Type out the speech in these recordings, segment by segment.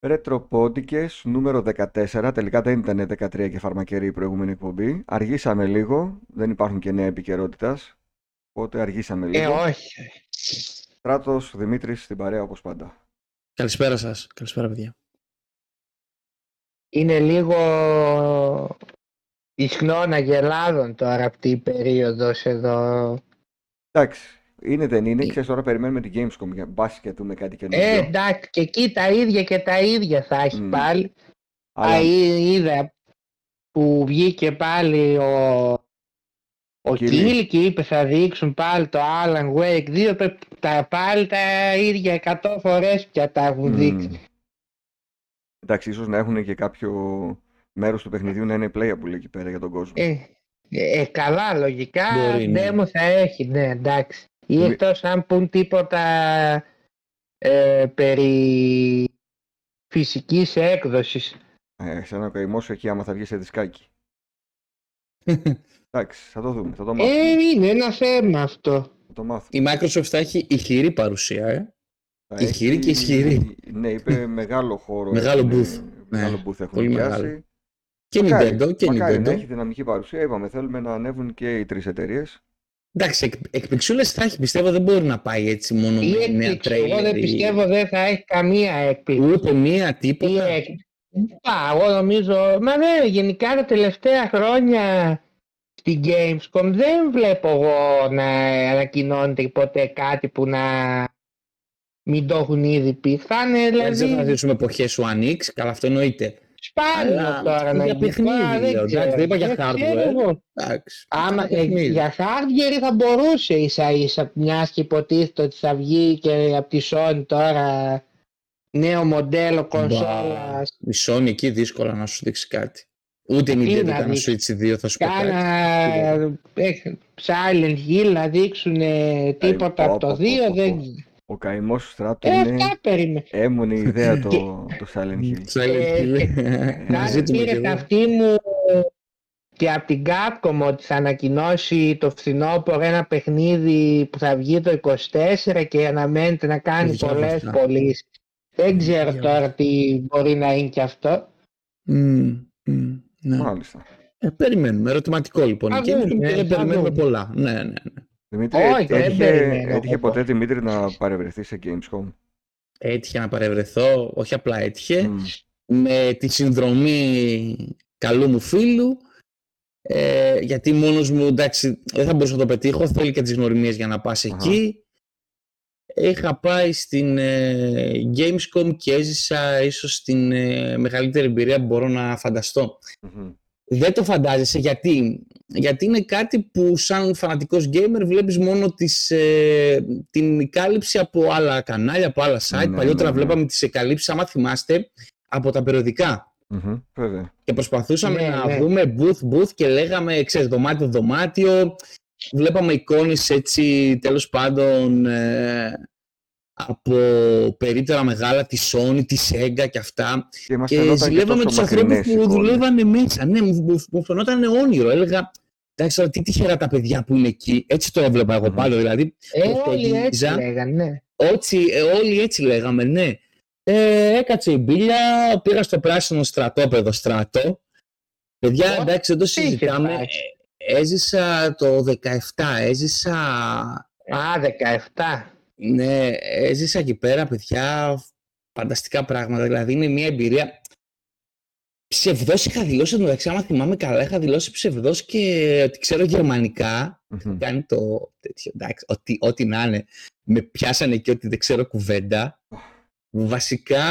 Ρετροπόντικες νούμερο 14. Τελικά δεν ήταν 13 και φαρμακερή η προηγούμενη εκπομπή. Αργήσαμε λίγο. Δεν υπάρχουν και νέα επικαιρότητας. Οπότε αργήσαμε Ε, λίγο. όχι. Στράτος, Δημήτρης στην παρέα όπως πάντα. Καλησπέρα σας. Καλησπέρα, παιδιά. Είναι λίγο ισχνών αγελάδων τώρα αυτή η περίοδος εδώ. Εντάξει. Είναι δεν είναι. Ε. Ξέρεις τώρα περιμένουμε την Gamescom για μπας και δούμε κάτι καινούργιο. Ε, εντάξει, και εκεί τα ίδια και τα ίδια θα έχει Μμ. πάλι. Αλλά Α, ή- είδα που βγήκε πάλι ο, ο Κίλι. Κίλ και είπε θα δείξουν πάλι το Alan Wake 2 πε- τα, πάλι τα ίδια 100 φορές πια τα έχουν μ, δείξει. εντάξει, ίσως να έχουν και κάποιο μέρος του παιχνιδιού να είναι playable εκεί πέρα για τον κόσμο. Ε, ε, καλά, λογικά Μπορεί, ναι. demo θα έχει, ναι, εντάξει. Ή Μη- εκτός αν πούν τίποτα ε, περί φυσικής έκδοσης. Ε, σαν να καημό σου εκεί άμα θα βγεις σε δισκάκι. Εντάξει, θα το δούμε. Θα το Ε, μάθουμε. είναι ένα θέμα αυτό. Θα το μάθουμε. Η Microsoft θα έχει ηχηρή παρουσία, ε. Θα Ηχηρή έχει- και ισχυρή. Ναι, είπε μεγάλο χώρο. Μεγάλο έχουν- booth. Μεγάλο Ναι, booth έχουν πολύ νοικιάσει. μεγάλο. Και Μακάρι, Nintendo και μακάρι να Nintendo. έχει δυναμική παρουσία. Είπαμε, θέλουμε να ανέβουν και οι τρεις εταιρείες. Εντάξει, εκ, εκπληξούλες θα έχει. Πιστεύω δεν μπορεί να πάει έτσι μόνο Η με νέα έκπληξη, εγώ τρέιλερ. δεν ή- πιστεύω δεν θα έχει καμία έκπληξη. Ούτε μία Η τίποτα. έκπληξη. Α, εγώ νομίζω, μα ναι, γενικά τα τελευταία χρόνια στην Gamescom δεν βλέπω εγώ να ανακοινώνεται ποτέ κάτι που να μην το έχουν ήδη πει. Θα είναι Δεν ξέρω να δηλαδή ζήσουμε εποχές σου ανοίξει, καλά αυτό εννοείται. Σπάνιο Αλλά τώρα να για γίνει. παιχνίδι, Α, δεν λέω, εντάξει, ξέρω. δεν είπα για Δεν hardware. ξέρω εγώ. Εντάξει. Άμα Ένα ε, παιχνίδι. για hardware θα μπορούσε ίσα ίσα μιας και υποτίθεται ότι θα βγει και από τη Sony τώρα νέο μοντέλο κονσόλας. Μπα, Η Sony εκεί δύσκολα να σου δείξει κάτι. Ούτε η Τι Nintendo να κάνα δείξει. Switch 2 θα σου πει κάτι. Κάνα ε, Silent Hill να δείξουν τίποτα πω, από το πω, 2 πω, πω, δεν. Πω. Ο καημός του στράτου Ε, είναι αυτά περίμενε. έμονη ιδέα το, το Silent Hill. Silent Ε, Hill. και- Μαζί Κάτι του με κι πήρε εγώ. αυτή μου και από την Capcom ότι θα ανακοινώσει το φθινόπωρο ένα παιχνίδι που θα βγει το 24 και αναμένεται να κάνει Διάβασα. πολλές πωλήσεις. Δεν ξέρω Διάβασα. τώρα τι μπορεί να είναι και αυτό. Μμμ, μμμ, ναι. Μάλιστα. Ε, περιμένουμε. Ερωτηματικό λοιπόν. Θα Και δούμε, και θα περιμένουμε δούμε. πολλά. Ναι, ναι, ναι. Δημήτρη, Όχι, έ- δεν έτυχε, περιμένω έτυχε εγώ. ποτέ Δημήτρη να παρευρεθεί σε Gamescom; Έτυχε να παρευρεθώ, όχι απλά έτυχε, Μμ. με τη συνδρομή καλού μου φίλου, ε, γιατί μόνος μου, εντάξει, δεν θα μπορούσα να το πετύχω, θέλει και τις γνωριμίες για να πας Αχα. εκεί. Είχα πάει στην ε, Gamescom και έζησα ίσως την ε, μεγαλύτερη εμπειρία που μπορώ να φανταστώ. Μμμ. Δεν το φαντάζεσαι γιατί; Γιατί είναι κάτι που σαν φανατικός gamer βλέπεις μόνο τις, ε, την κάλυψη από άλλα κανάλια, από άλλα site. Ναι, Παλιότερα ναι, ναι. βλέπαμε τις εκαλύψεις, άμα θυμάστε, από τα περιοδικά. Μμμ. Βέβαια. Και προσπαθούσαμε Ναι, να ναι. δούμε booth booth και λέγαμε, ξέρεις, δωμάτιο δωμάτιο. Βλέπαμε εικόνες έτσι, τέλος πάντων, ε, από περίπτερα μεγάλα, τη Sony, τη Sega και αυτά. Και μας Και φαινόταν και ζηλεύαμε τόσο τους ανθρώπους μακρινές που εικόνες. δουλεύανε μέσα. Ναι, μου, μου, μου φαινόταν όνειρο. Έλεγα, εντάξει, τώρα τι τυχερά τα παιδιά που είναι εκεί. Έτσι το έβλεπα εγώ Μμμ. πάντα. Δηλαδή, Ε, όλοι έτσι προσεγγίζα. λέγανε, ναι. ότσι, ε, όλοι έτσι λέγαμε, ναι. Ε, έκατσε η μπίλια, πήγα στο πράσινο στρατόπεδο στρατό. Παιδιά, Ω, εντάξει, δεν το τι είχε συζητάμε. πάει. Ε, Έζησα το 17, έζησα Α, 17. Ναι, έζησα εκεί πέρα, παιδιά, φανταστικά πράγματα. Δηλαδή είναι μια εμπειρία. Ψευδός είχα δηλώσει, εντωμεταξύ, άμα θυμάμαι καλά, είχα δηλώσει ψευδός και ότι ξέρω γερμανικά. Μμμ. Κάνει το τέτοιο, εντάξει, ότι, ό,τι να είναι. Με πιάσανε και ότι δεν ξέρω κουβέντα. Βασικά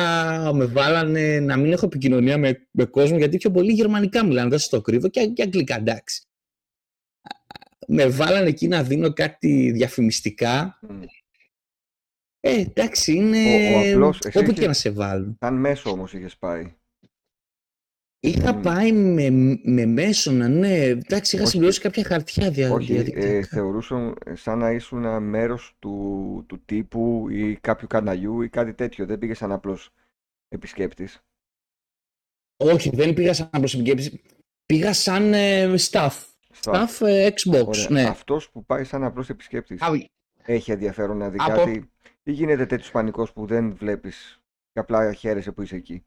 με βάλανε να μην έχω επικοινωνία με, με κόσμο γιατί πιο πολύ γερμανικά μιλάνε, δεν σας το κρύβω και, και αγγλικά, εντάξει. Με βάλανε εκεί να δίνω κάτι διαφημιστικά Μμ. Ε, εντάξει, είναι. Ο- ο απλός- εσύ όπου έχεις- και να σε βάλουν. Σαν μέσο όμως είχες πάει. Είχα Μμ. πάει με, με μέσονα, ναι. Εντάξει, είχα Όχι. συμπληρώσει κάποια χαρτιά δια, Όχι, διαδικτυακά. ε, θεωρούσαν ε, σαν να ήσουν ένα μέρος του, του τύπου ή κάποιου καναλιού ή κάτι τέτοιο. Δεν πήγες σαν απλός επισκέπτης. Όχι, δεν πήγα σαν προσωπική Πήγα σαν ε, staff. Στα- Staff ε, Xbox, Ωραία. ναι. Αυτός που πάει σαν απλός επισκέπτης Α, έχει ενδιαφέρον να δει Από- κάτι; Ή γίνεται τέτοιος πανικός που δεν βλέπεις Και απλά χαίρεσαι που είσαι εκεί.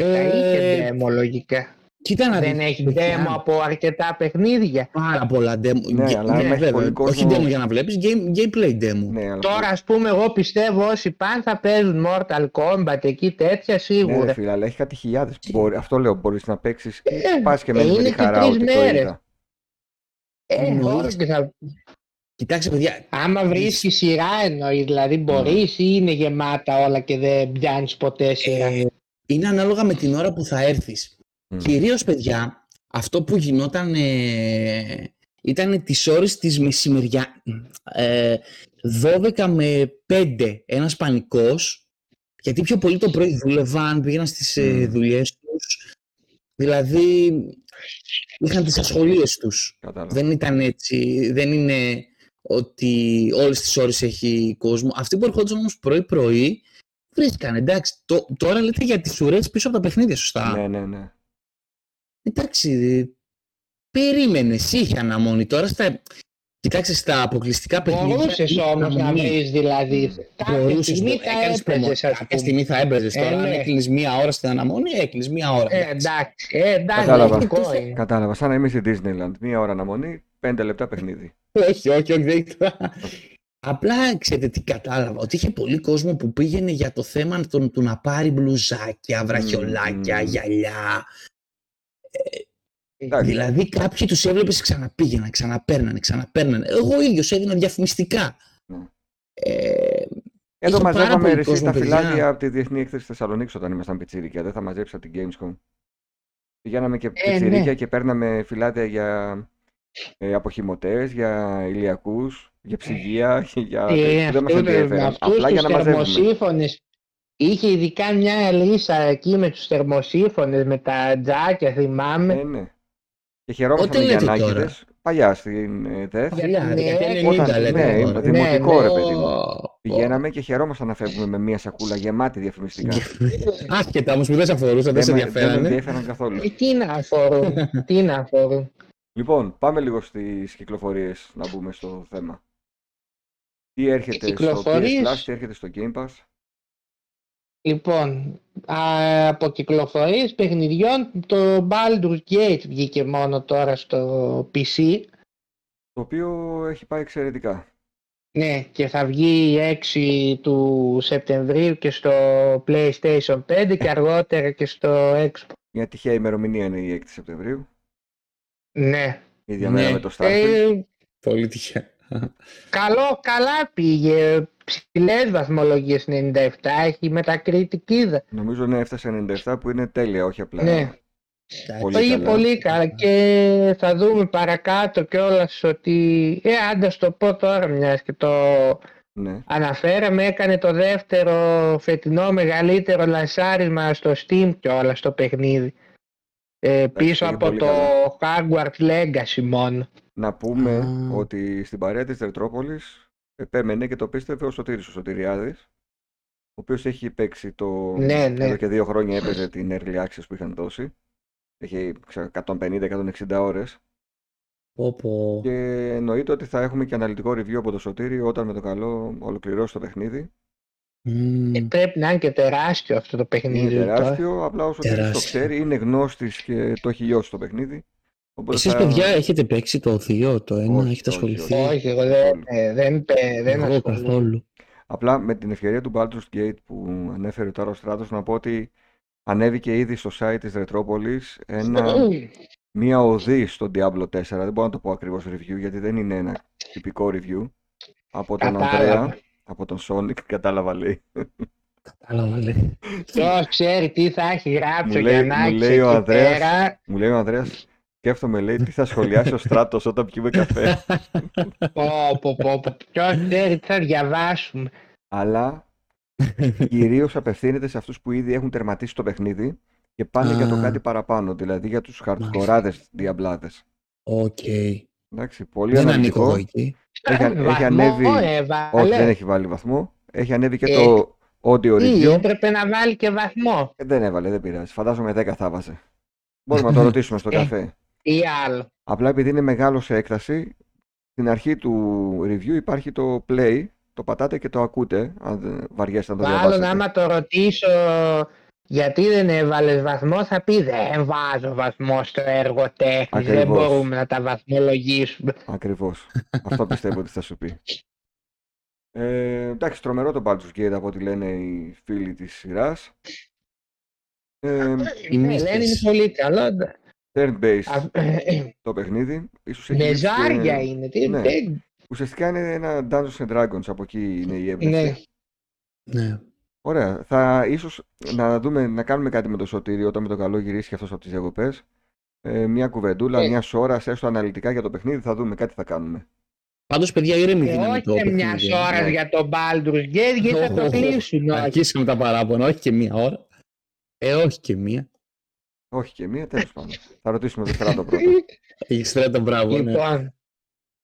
Θα είχε Ε, demo λογικά. κοίτα να Δεν δεις, έχει παιδιά, demo από αρκετά παιχνίδια. Πάρα πολλά demo. Ναι, Ге- αλλά άμα έχει βέβαια, πολύ Όχι κόσμο- demo για να βλέπεις, game, gameplay demo. Ναι, αλλά Τώρα, ας πούμε, εγώ πιστεύω όσοι πάνε θα παίζουν Mortal Kombat εκεί τέτοια Ναι, σίγουρα. ρε φίλε, αλλά έχει κάτι χιλιάδες. Αυτό λέω, μπορείς να παίξεις. Ε, Πας και ε, μένει με είναι τη και χαρά τρεις ότι το μέρες. είδα. ε, εννοείς. όχι, θα... Κοιτάξτε, παιδιά, Άμα βρίσκεις σειρά εννοείς, δηλαδή μπορείς ή είναι γεμάτα όλα και δεν πιάνεις ποτέ σειρά; ε, είναι ανάλογα με την ώρα που θα έρθεις. Μμ. Κυρίως, παιδιά, αυτό που γινόταν ε, ήταν τις ώρες της μεσημεριά. Ε, 12 με 5 ένας πανικός, γιατί πιο πολύ το πρωί δούλευαν, πήγαιναν στις ε, Μμ. δουλειές τους. Δηλαδή, είχαν τις ασχολίες τους. Κατάλαβα. Δεν ήταν έτσι, δεν είναι ότι όλες τις ώρες έχει κόσμο. Αυτοί που ερχόντουσαν όμως πρωί-πρωί, βρίσκαν, εντάξει. Το, τώρα λέτε για τις ουρές πίσω από τα παιχνίδια, σωστά; Ναι, ναι, ναι. Εντάξει, περίμενε, είχε αναμονή. Τώρα στα, κοιτάξτε, στα αποκλειστικά παιχνίδια... Μπορούσες είχε όμως να αναμονή. βρει δηλαδή. Κάποια Μπορούσες, στιγμή μπο- θα έκανες προμο- έπαιζε, α Κάποια πούμε. στιγμή θα έπαιζες. Ε, Τώρα, αν ναι. έκλεινες μία ώρα στην αναμονή, έκλεινες μία ώρα. Ε, εντάξει. εντάξει, ε, εντάξει, Κατάλαβα. λογικό είναι. Κατάλαβα. Σαν να είμαι στη Disneyland. Μία ώρα αναμονή, πέντε λεπτά παιχνίδι. Όχι, όχι, όχι, δεν ήταν. Απλά ξέρετε τι κατάλαβα, ότι είχε πολύ κόσμο που πήγαινε για το θέμα του, του να πάρει μπλουζάκια, βραχιολάκια, μμμ. γυαλιά. Εντάξει. Δηλαδή κάποιοι τους έβλεπες ξαναπήγαιναν, ξαναπέρνανε, ξαναπέρνανε. Εγώ ίδιος έδινα διαφημιστικά. Ναι. Ε, Εδώ Είχε πάρα μαζεύαμε πολύ ρε, εσύ κόσμο, τα παιδιά. φυλάδια από τη Διεθνή Έκθεση Θεσσαλονίκη όταν ήμασταν πιτσίρικα. Δεν θα μαζέψει από την Gamescom. Πηγαίναμε και Ε, πιτσιρίκια ναι. και παίρναμε φυλάδια για ε, αποχημωτές, για ηλιακούς, για ψυγεία, για Ε, τέτοια που δεν μας αυτό, με ενδιαφέραν. αυτούς Απλά για τους να μαζεύουμε. θερμοσύφωνες. Είχε ειδικά μια λύσα εκεί με τους θερμοσύφωνες, με τα τζάκια, θυμάμαι. Ναι, ναι. Και χαιρόμασταν Πότε οι λέτε Γιαννάκηδες, παλιά στην ε, ΔΕΘ. Παλιά, Ναι, δεκαετία 90 όταν- λέτε ναι, τώρα. δημοτικό, ρε, παιδί μου. Ω, Πηγαίναμε και χαιρόμασταν να φεύγουμε με μία σακούλα γεμάτη διαφημιστικά. Άσχετα όμως που δεν σε αφορούσαν, δεν σε με- δεν με ενδιαφέρανε. ενδιαφέραν καθόλου. Ε, τι να αφορούν, τι να αφορούν. Λοιπόν, πάμε λίγο στις κυκλοφορίες να μπούμε στο θέμα. Τι έρχεται στο PS κυκλοφορίες; Plus, τι έρχεται στο Game Pass; Λοιπόν, α, από κυκλοφορίες παιχνιδιών, το Baldur's Gate βγήκε μόνο τώρα στο PC. Το οποίο έχει πάει εξαιρετικά. Ναι, και θα βγει 6 του Σεπτεμβρίου και στο PlayStation 5 και αργότερα και στο Xbox. Μια τυχαία ημερομηνία είναι η 6 Σεπτεμβρίου. Ναι. Η ίδια Ναι. μέρα με το Starfield. Ε, Πολύ τυχαία. καλό, καλά πήγε. Ψηλές βαθμολογίες 97, έχει μετακριτικίδα. Νομίζω ναι, έφτασε 97 που είναι τέλεια, όχι απλά. Ναι. Πολύ Πήγε καλά. πολύ καλά και θα δούμε παρακάτω κιόλας ότι. Ε, άντε στο πω τώρα μιας και το Ναι. αναφέραμε, έκανε το δεύτερο φετινό μεγαλύτερο λανσάρισμα στο Steam κιόλας στο παιχνίδι. Ε, πίσω πήγε από πολύ το Hogwarts Legacy μόνο. Να πούμε Α. ότι στην παρέα της Τερτρόπολης επέμενε και το πίστευε ο Σωτήρης ο Σωτηριάδης ο οποίος έχει παίξει το... Ναι, ναι. Εδώ και δύο χρόνια έπαιζε την Early Access που είχαν δώσει. Έχει 150-160 ώρες. Πω, πω. Και εννοείται ότι θα έχουμε και αναλυτικό review από το Σωτήρη όταν με το καλό ολοκληρώσει το παιχνίδι. Μμμ. Ε, πρέπει να είναι και τεράστιο αυτό το παιχνίδι. Είναι τώρα. τεράστιο, απλά ο Σωτήρης το Τεράστιο. ξέρει, είναι γνώστης και το έχει λιώσει το παιχνίδι. Οπότε Εσείς θα- παιδιά έχετε παίξει το 2, το 1, Όχι, έχετε όχι, ασχοληθεί; όχι. Όχι, εγώ δεν, ε, δεν, παι- δεν Εγώ ασχολούμαι. καθόλου. Απλά με την ευκαιρία του Baldur's Gate που ανέφερε τώρα ο Στράτος να πω ότι ανέβηκε ήδη στο site της Ρετρόπολης ένα, μία οδή στο Diablo 4. Δεν μπορώ να το πω ακριβώς review γιατί δεν είναι ένα τυπικό review. Από τον Κατάλαβα. Ανδρέα, από τον Sonic, κατάλαβα λέει. Κατάλαβα, λέει. Ποιος ξέρει τι θα έχει γράψει Μου ο λέει- μου Γιαννάκης λέει ο εκεί Ανδρέας. πέρα. Μου λέει ο Ανδρέας, σκέφτομαι λέει τι θα σχολιάσει ο Στράτος όταν πιούμε καφέ. Πω, πω, πω, πω. Ποιος ξέρει τι θα διαβάσουμε. Αλλά κυρίως απευθύνεται σε αυτούς που ήδη έχουν τερματίσει το παιχνίδι και πάνε για το Α. κάτι παραπάνω, δηλαδή για τους χαρτοκοράδες διαμπλάδες. Οκ. Εντάξει, πολύ Δεν ανήκω εγώ αναλυτικό. εκεί. Έχει, έχει Βαθμό ανέβει. έβαλε. Όχι, δεν έχει βάλει βαθμό. Έχει ανέβει και Ε, το audio Τι, review. έπρεπε να βάλει και βαθμό. Ε, δεν έβαλε, δεν πειράζει. Φαντάζομαι 10 θα βάζε. Μπορούμε να το ρωτήσουμε στο Ε. καφέ. Ή άλλο. Απλά επειδή είναι μεγάλο σε έκταση, στην αρχή του review υπάρχει το play το πατάτε και το ακούτε, αν δεν βαριέστε να το Μάλλον διαβάσετε. άμα το ρωτήσω γιατί δεν έβαλες βαθμό θα πει δεν βάζω βαθμό στο έργο τέχνης, δεν Ακριβώς. μπορούμε να τα βαθμολογήσουμε. Ακριβώς. Αυτό πιστεύω ότι θα σου πει. Ε, εντάξει, τρομερό το Baldur's Gate από ό,τι λένε οι φίλοι της σειράς. Ε, Οι Ναι, μύθες. λένε είναι πολύ καλό. turn-based Α, ε, το παιχνίδι. Ίσως έχει Με λήξει και- ζάρια είναι. Τι, Ναι. δεν- Ουσιαστικά είναι ένα Dungeons and Dragons, από εκεί είναι η έμπνευση. ναι. Ναι. Ωραία. Θα ίσως να δούμε, να κάνουμε κάτι με το σωτήριο όταν με το καλό γυρίσει και αυτός από τις διακοπές. Ε, μια κουβεντούλα, Ε. μια ώρα, έστω αναλυτικά για το παιχνίδι, θα δούμε, κάτι θα κάνουμε. Πάντως, παιδιά, ήρεμη Ε, δύναμη το όχι μια παιχνίδι. ώρα ναι. για το Baldur's Gate γιατί θα το Οχ, οχ, κλείσουν. όχι. Αρχίσαμε τα παράπονα, όχι και μία ώρα. Ε, όχι και μία. Όχι και μία, τέλος πάντων. θα ρωτήσουμε το στράτο πρώτα. Έχει στράτο μπράβο, ναι. Λοιπόν,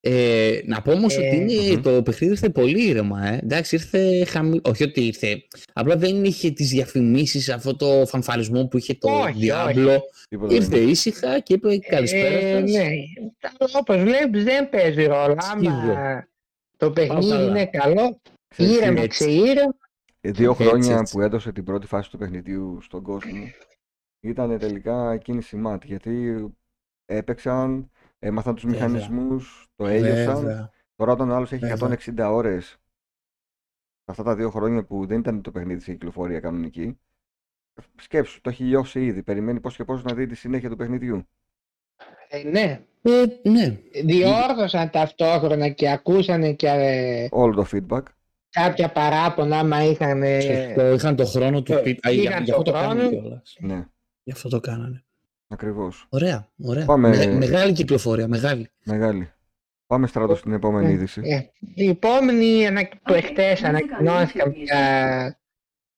Ε, να πω όμως Ε, ότι είναι, μμμ. το παιχνίδι ήρθε πολύ ήρεμα. Ε. Εντάξει, ήρθε χαμηλό. Όχι ότι ήρθε. Απλά δεν είχε τις διαφημίσεις, αυτό το φανφαρισμό που είχε το Όχι, Diablo. Τίποτα Ήρθε δεν είναι. ήσυχα και είπε καλησπέρα ε, σας. ναι. Όπως βλέπεις δεν παίζει ρόλο. Σκύβω. Άμα το παιχνίδι καλά. είναι καλό, Ξέρεις τι, ήρεμα έτσι. ξεήρεμα. ε, Δύο Έτσι, χρόνια έτσι. που έδωσε την πρώτη φάση του παιχνιδιού στον κόσμο ήταν τελικά κίνηση μάτ γιατί έπαιξαν, έμαθαν τους Βέβαια. μηχανισμούς, το έλειωσαν. Βέβαια. Τώρα όταν ο άλλος έχει Βέβαια. 160 ώρες αυτά τα δύο χρόνια που δεν ήταν το παιχνίδι σε κυκλοφορία κανονική, σκέψου, το έχει λιώσει ήδη. Περιμένει πώς και πώς να δει τη συνέχεια του παιχνιδιού. Ε, ναι, Ε, ναι. διόρθωσαν ταυτόχρονα και ακούσανε και ε, Όλο το feedback. κάποια παράπονα άμα είχαν ε, Σωστό, είχαν το χρόνο του ε, πι- Α, για, είχαν γι' αυτό το το κάνανε χρόνο. κιόλας. Ναι, Γι' αυτό το κάνανε. Ακριβώς. Ωραία, ωραία. Πάμε- Με- μεγάλη κυκλοφορία, μεγάλη. Μεγάλη. Πάμε στράτο στην επόμενη Ε, είδηση. ε, η επόμενη ανα- που εχθές ανακοινώθηκαν τα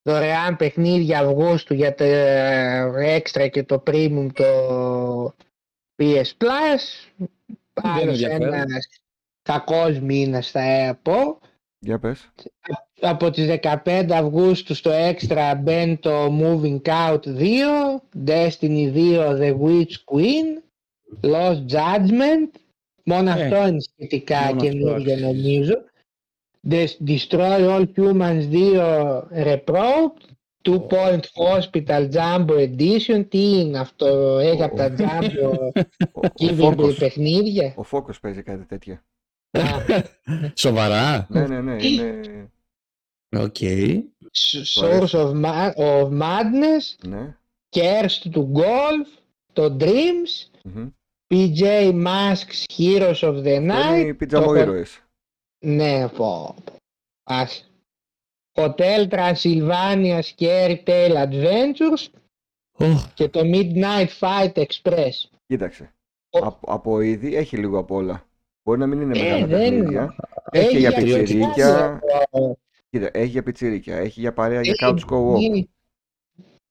δωρεάν παιχνίδια Αυγούστου για το ε, Extra και το Premium το PS Plus. Άλλος ενδιαφέρον. ένας κακός μήνας θα πω. Για πες. Από τις 15 Αυγούστου στο Extra μπαίνει το Moving Out 2, Destiny 2 The Witch Queen, Lost Judgment, μόνο Ε, αυτό είναι σχετικά μόνο αυτό καινούργιο αξίζει. νομίζω. Des- Destroy All Humans 2 Reprobed, Two Point Hospital Jumbo Edition, τι είναι αυτό, έχει από τα Jumbo Ο, ο, κύβερνο Φόκος, παιχνίδια; ο Φόκος παίζει κάτι τέτοια. Α, Σοβαρά. ναι, ναι, ναι. Είναι... Οκ. Source of, Ma- of Madness, ναι. Cursed to Golf, το Dreams, μμμ. PJ Masks Heroes of the Αυτό Night. είναι οι πιτζαμο το- ήρωες. Ναι, πω. πω. Ας. Hotel Transylvania Scary Tale Adventures Οχ, και το Midnight Fight Express. Κοίταξε. Ο- Από, από είδη έχει λίγο απ' όλα. Μπορεί να μην είναι Ε, μεγάλα δεν- παιχνίδια. Έχει και για για πιτσιρίκια. πιτσιρίκια. Κοίτα, έχει για πιτσιρίκια. Έχει για παρέα για Ε, couch co-op. είναι-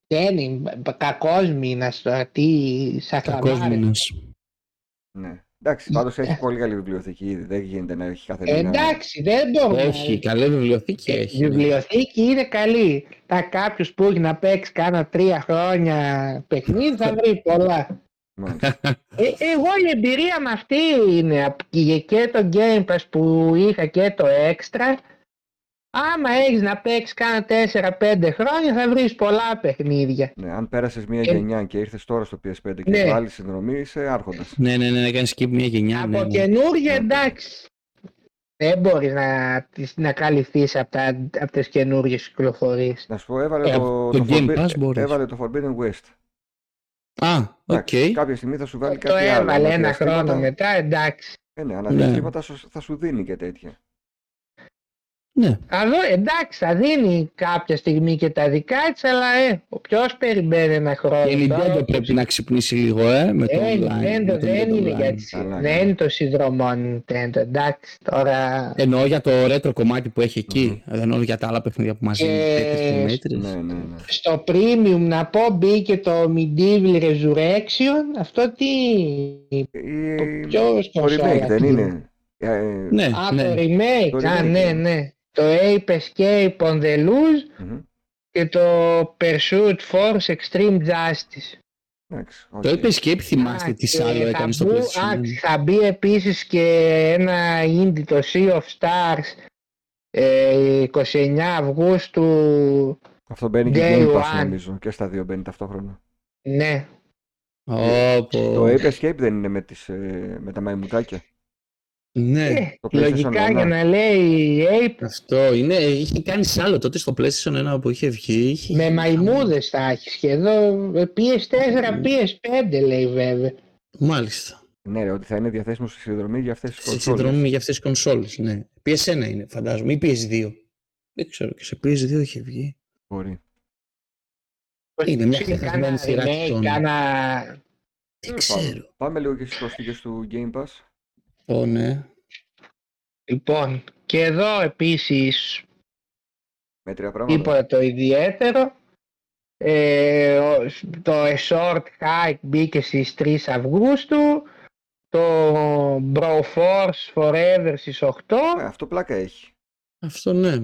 Δεν είναι κακός μήνας τώρα, τι σαν κακός χαμάρι. μήνας. Ναι. Εντάξει, πάντως έχει πολύ καλή βιβλιοθήκη ήδη. Δεν γίνεται να έχει κάθε Ε, μήνα. Εντάξει, δεν μπορούμε. Έχει, καλή βιβλιοθήκη Ε, έχει. Η ναι. βιβλιοθήκη είναι καλή. Τα κάποιος που έχει να παίξει κάνα τρία χρόνια παιχνίδι θα βρει πολλά. Μάλιστα. Ε, εγώ η εμπειρία με αυτή είναι απ- και και το Game Pass που είχα και το Extra. Άμα έχεις να παίξεις κάνα 4-5 χρόνια θα βρεις πολλά παιχνίδια. ναι, αν πέρασες μία Ε, γενιά και ήρθες τώρα στο PS5 και Ναι. βάλεις συνδρομή, είσαι άρχοντας. Ναι, ναι, ναι, να κάνεις skip μια γενιά. ναι, Από ναι. καινούργια Ναι. εντάξει. Δεν μπορείς να, τις- να καλυφθείς από, τα, από τις καινούργιες κυκλοφορίες. Να σου πω, έβαλε Ε, το, το Game Forbi- Pass μπορείς. έβαλε το Forbidden West. Α, οκ. Εντάξει, Κάποια στιγμή θα σου βάλει Το κάτι άλλο. έβαλε ένα ανά διαστήματα. χρόνο μετά, εντάξει. Ε, ναι, ανά διαστήματα σου- θα σου δίνει και τέτοια. Ναι. Καλό, εντάξει, θα δίνει κάποια στιγμή και τα δικά της, αλλά ε, ποιος περιμένει ένα χρόνο. Και η τώρα. Nintendo πρέπει να ξυπνήσει λίγο, ε, με το Ε, η online. Nintendo με το δεν Nintendo είναι Online. για τις, Καλά, δεν ναι. είναι το συνδρομό Nintendo, εντάξει, τώρα... Εννοώ για το retro κομμάτι που έχει εκεί. Δεν εννοώ για τα άλλα παιχνίδια που μαζί Και- είναι μέτρες Ναι, ναι, ναι. Στο premium να πω μπήκε το Medieval Resurrection, αυτό τι... Η- Ποιος Το κονσόλα remake δεν τι είναι. Ε, ε, Ναι, Α, το ναι. remake, Το α, remake ναι, είναι. ναι. Το Ape Escape on the Loose μμμ. και το Pursuit Force Extreme Justice. Εντάξει, Το οκ. είπε Escape θυμάστε Α, τι και άλλο θα έκανε στο μπου- PlayStation. α, Θα μπει επίσης και ένα indie το Sea of Stars Ε, 29 Αυγούστου, Αυτό μπαίνει και Day Game Pass one. νομίζω. Και στα δύο μπαίνει ταυτόχρονα. ναι. Όπο. Το Ape Escape δεν είναι με, τις, ε, με τα μαϊμουτάκια. Ναι, Ε, το PlayStation λογικά One. για να λέει Ape αυτό είναι. Είχε κάνει σ' άλλο τότε στο PlayStation 1 που είχε βγει. Είχε με γίνει μαϊμούδες θα έχεις και εδώ PS4, PS5 λέει βέβαια. χαμό. Μάλιστα. Ναι, ρε, ότι θα είναι διαθέσιμος στη συνδρομή για αυτές τις Στη κονσόλες. συνδρομή για αυτές τις κονσόλες. Ναι. PS1 είναι, φαντάζομαι, ή PS2. Δεν ξέρω, και σε PS2 είχε βγει. Μπορεί. Είναι μια Είχε ξεχασμένη κάνα σειρά remake, των- κάνα- Δεν Τέλος πάντων. ξέρω. Πάμε λίγο και στις προσθήκες του Game Pass. Ω, ναι. Λοιπόν, και εδώ επίσης Μέτρια πράγματα. τίποτα το ιδιαίτερο. Ε, ο- το A Short Hike μπήκε στις 3 Αυγούστου. Το Broforce Forever στις 8. Ε, αυτό πλάκα έχει. Αυτό ναι.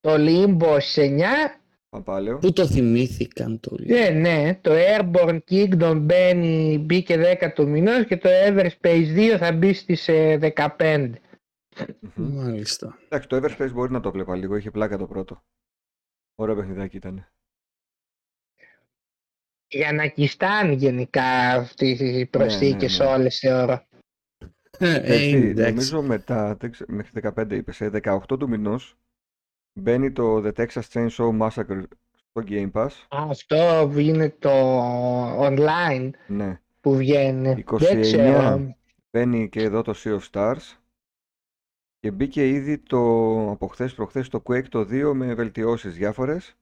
Το Limbo στις 9. Παπάλαιο. Πού το θυμήθηκαν το λίγο. Ναι, ναι. Το Airborne Kingdom μπαίνει, μπήκε 10 του μηνός και το Everspace 2 θα μπει στις ε, 15. Μμμ. Μάλιστα. Εντάξει, το Everspace μπορεί να το βλέπα λίγο. Είχε πλάκα το πρώτο. Ωραίο παιχνιδάκι ήταν. Για να κιστάν γενικά αυτές οι προσθήκες ναι, ναι. όλες θεωρώ. Ε, Ε, ε, τι, εντάξει. νομίζω μετά, δεν ξέ- μέχρι 15 είπες, σε 18 του μηνός μπαίνει το The Texas Chainsaw Massacre στο Game Pass. Αυτό είναι το online Ναι. που βγαίνει. 29. Δεν ξέρω. Μπαίνει και εδώ το Sea of Stars. Και μπήκε ήδη το, από χθες προχθές το Quake το 2 με βελτιώσεις διάφορες.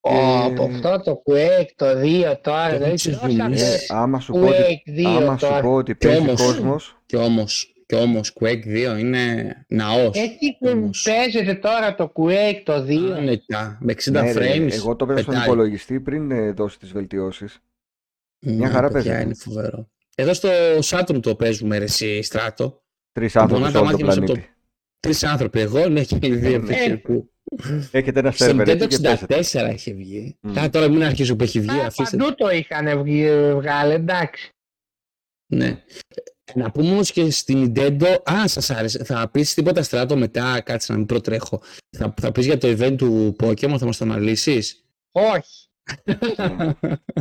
Ω, Και- από αυτό το Quake το 2 τώρα. Το δεν έχεις ξέρω ζουμί. όσα Ε, θες άμα σου πω ότι, Quake 2 άμα σου τώρα. πω ότι Κι παίζει όμως- κόσμος, Και όμως, και όμως Quake 2 είναι ναός. Εκεί που Όμως. παίζεται τώρα το Quake το 2. Άνετα, με 60 ναι, ρε, frames. εγώ το παίζω στον πετάει. υπολογιστή πριν ε, δώσει τις βελτιώσεις. Ναι, Μια χαρά παιδιά, παίζεται. είναι φοβερό. Εδώ στο Saturn το παίζουμε ρε εσύ, Στράτο. Τρεις άνθρωποι να σε τα όλο τον μάθει μέσα από πλανήτη. Τρεις άνθρωποι, εγώ ναι και οι δύο Ναι. επεξεργού. Έχετε ένα Στο σερβερ εκεί Nintendo και παίζετε. 64 είχε βγει. Μμ. Α, τώρα μην αρχίσω που έχει βγει. Α, αφήστε. παντού το είχαν βγει- βγάλει, εντάξει. Ναι. Να πούμε όμως και στην Nintendo, α, σας άρεσε, θα πεις τίποτα στράτο μετά, κάτσε να μην προτρέχω. Θα, θα πεις για το event του Pokemon, θα μας το αναλύσεις; Όχι.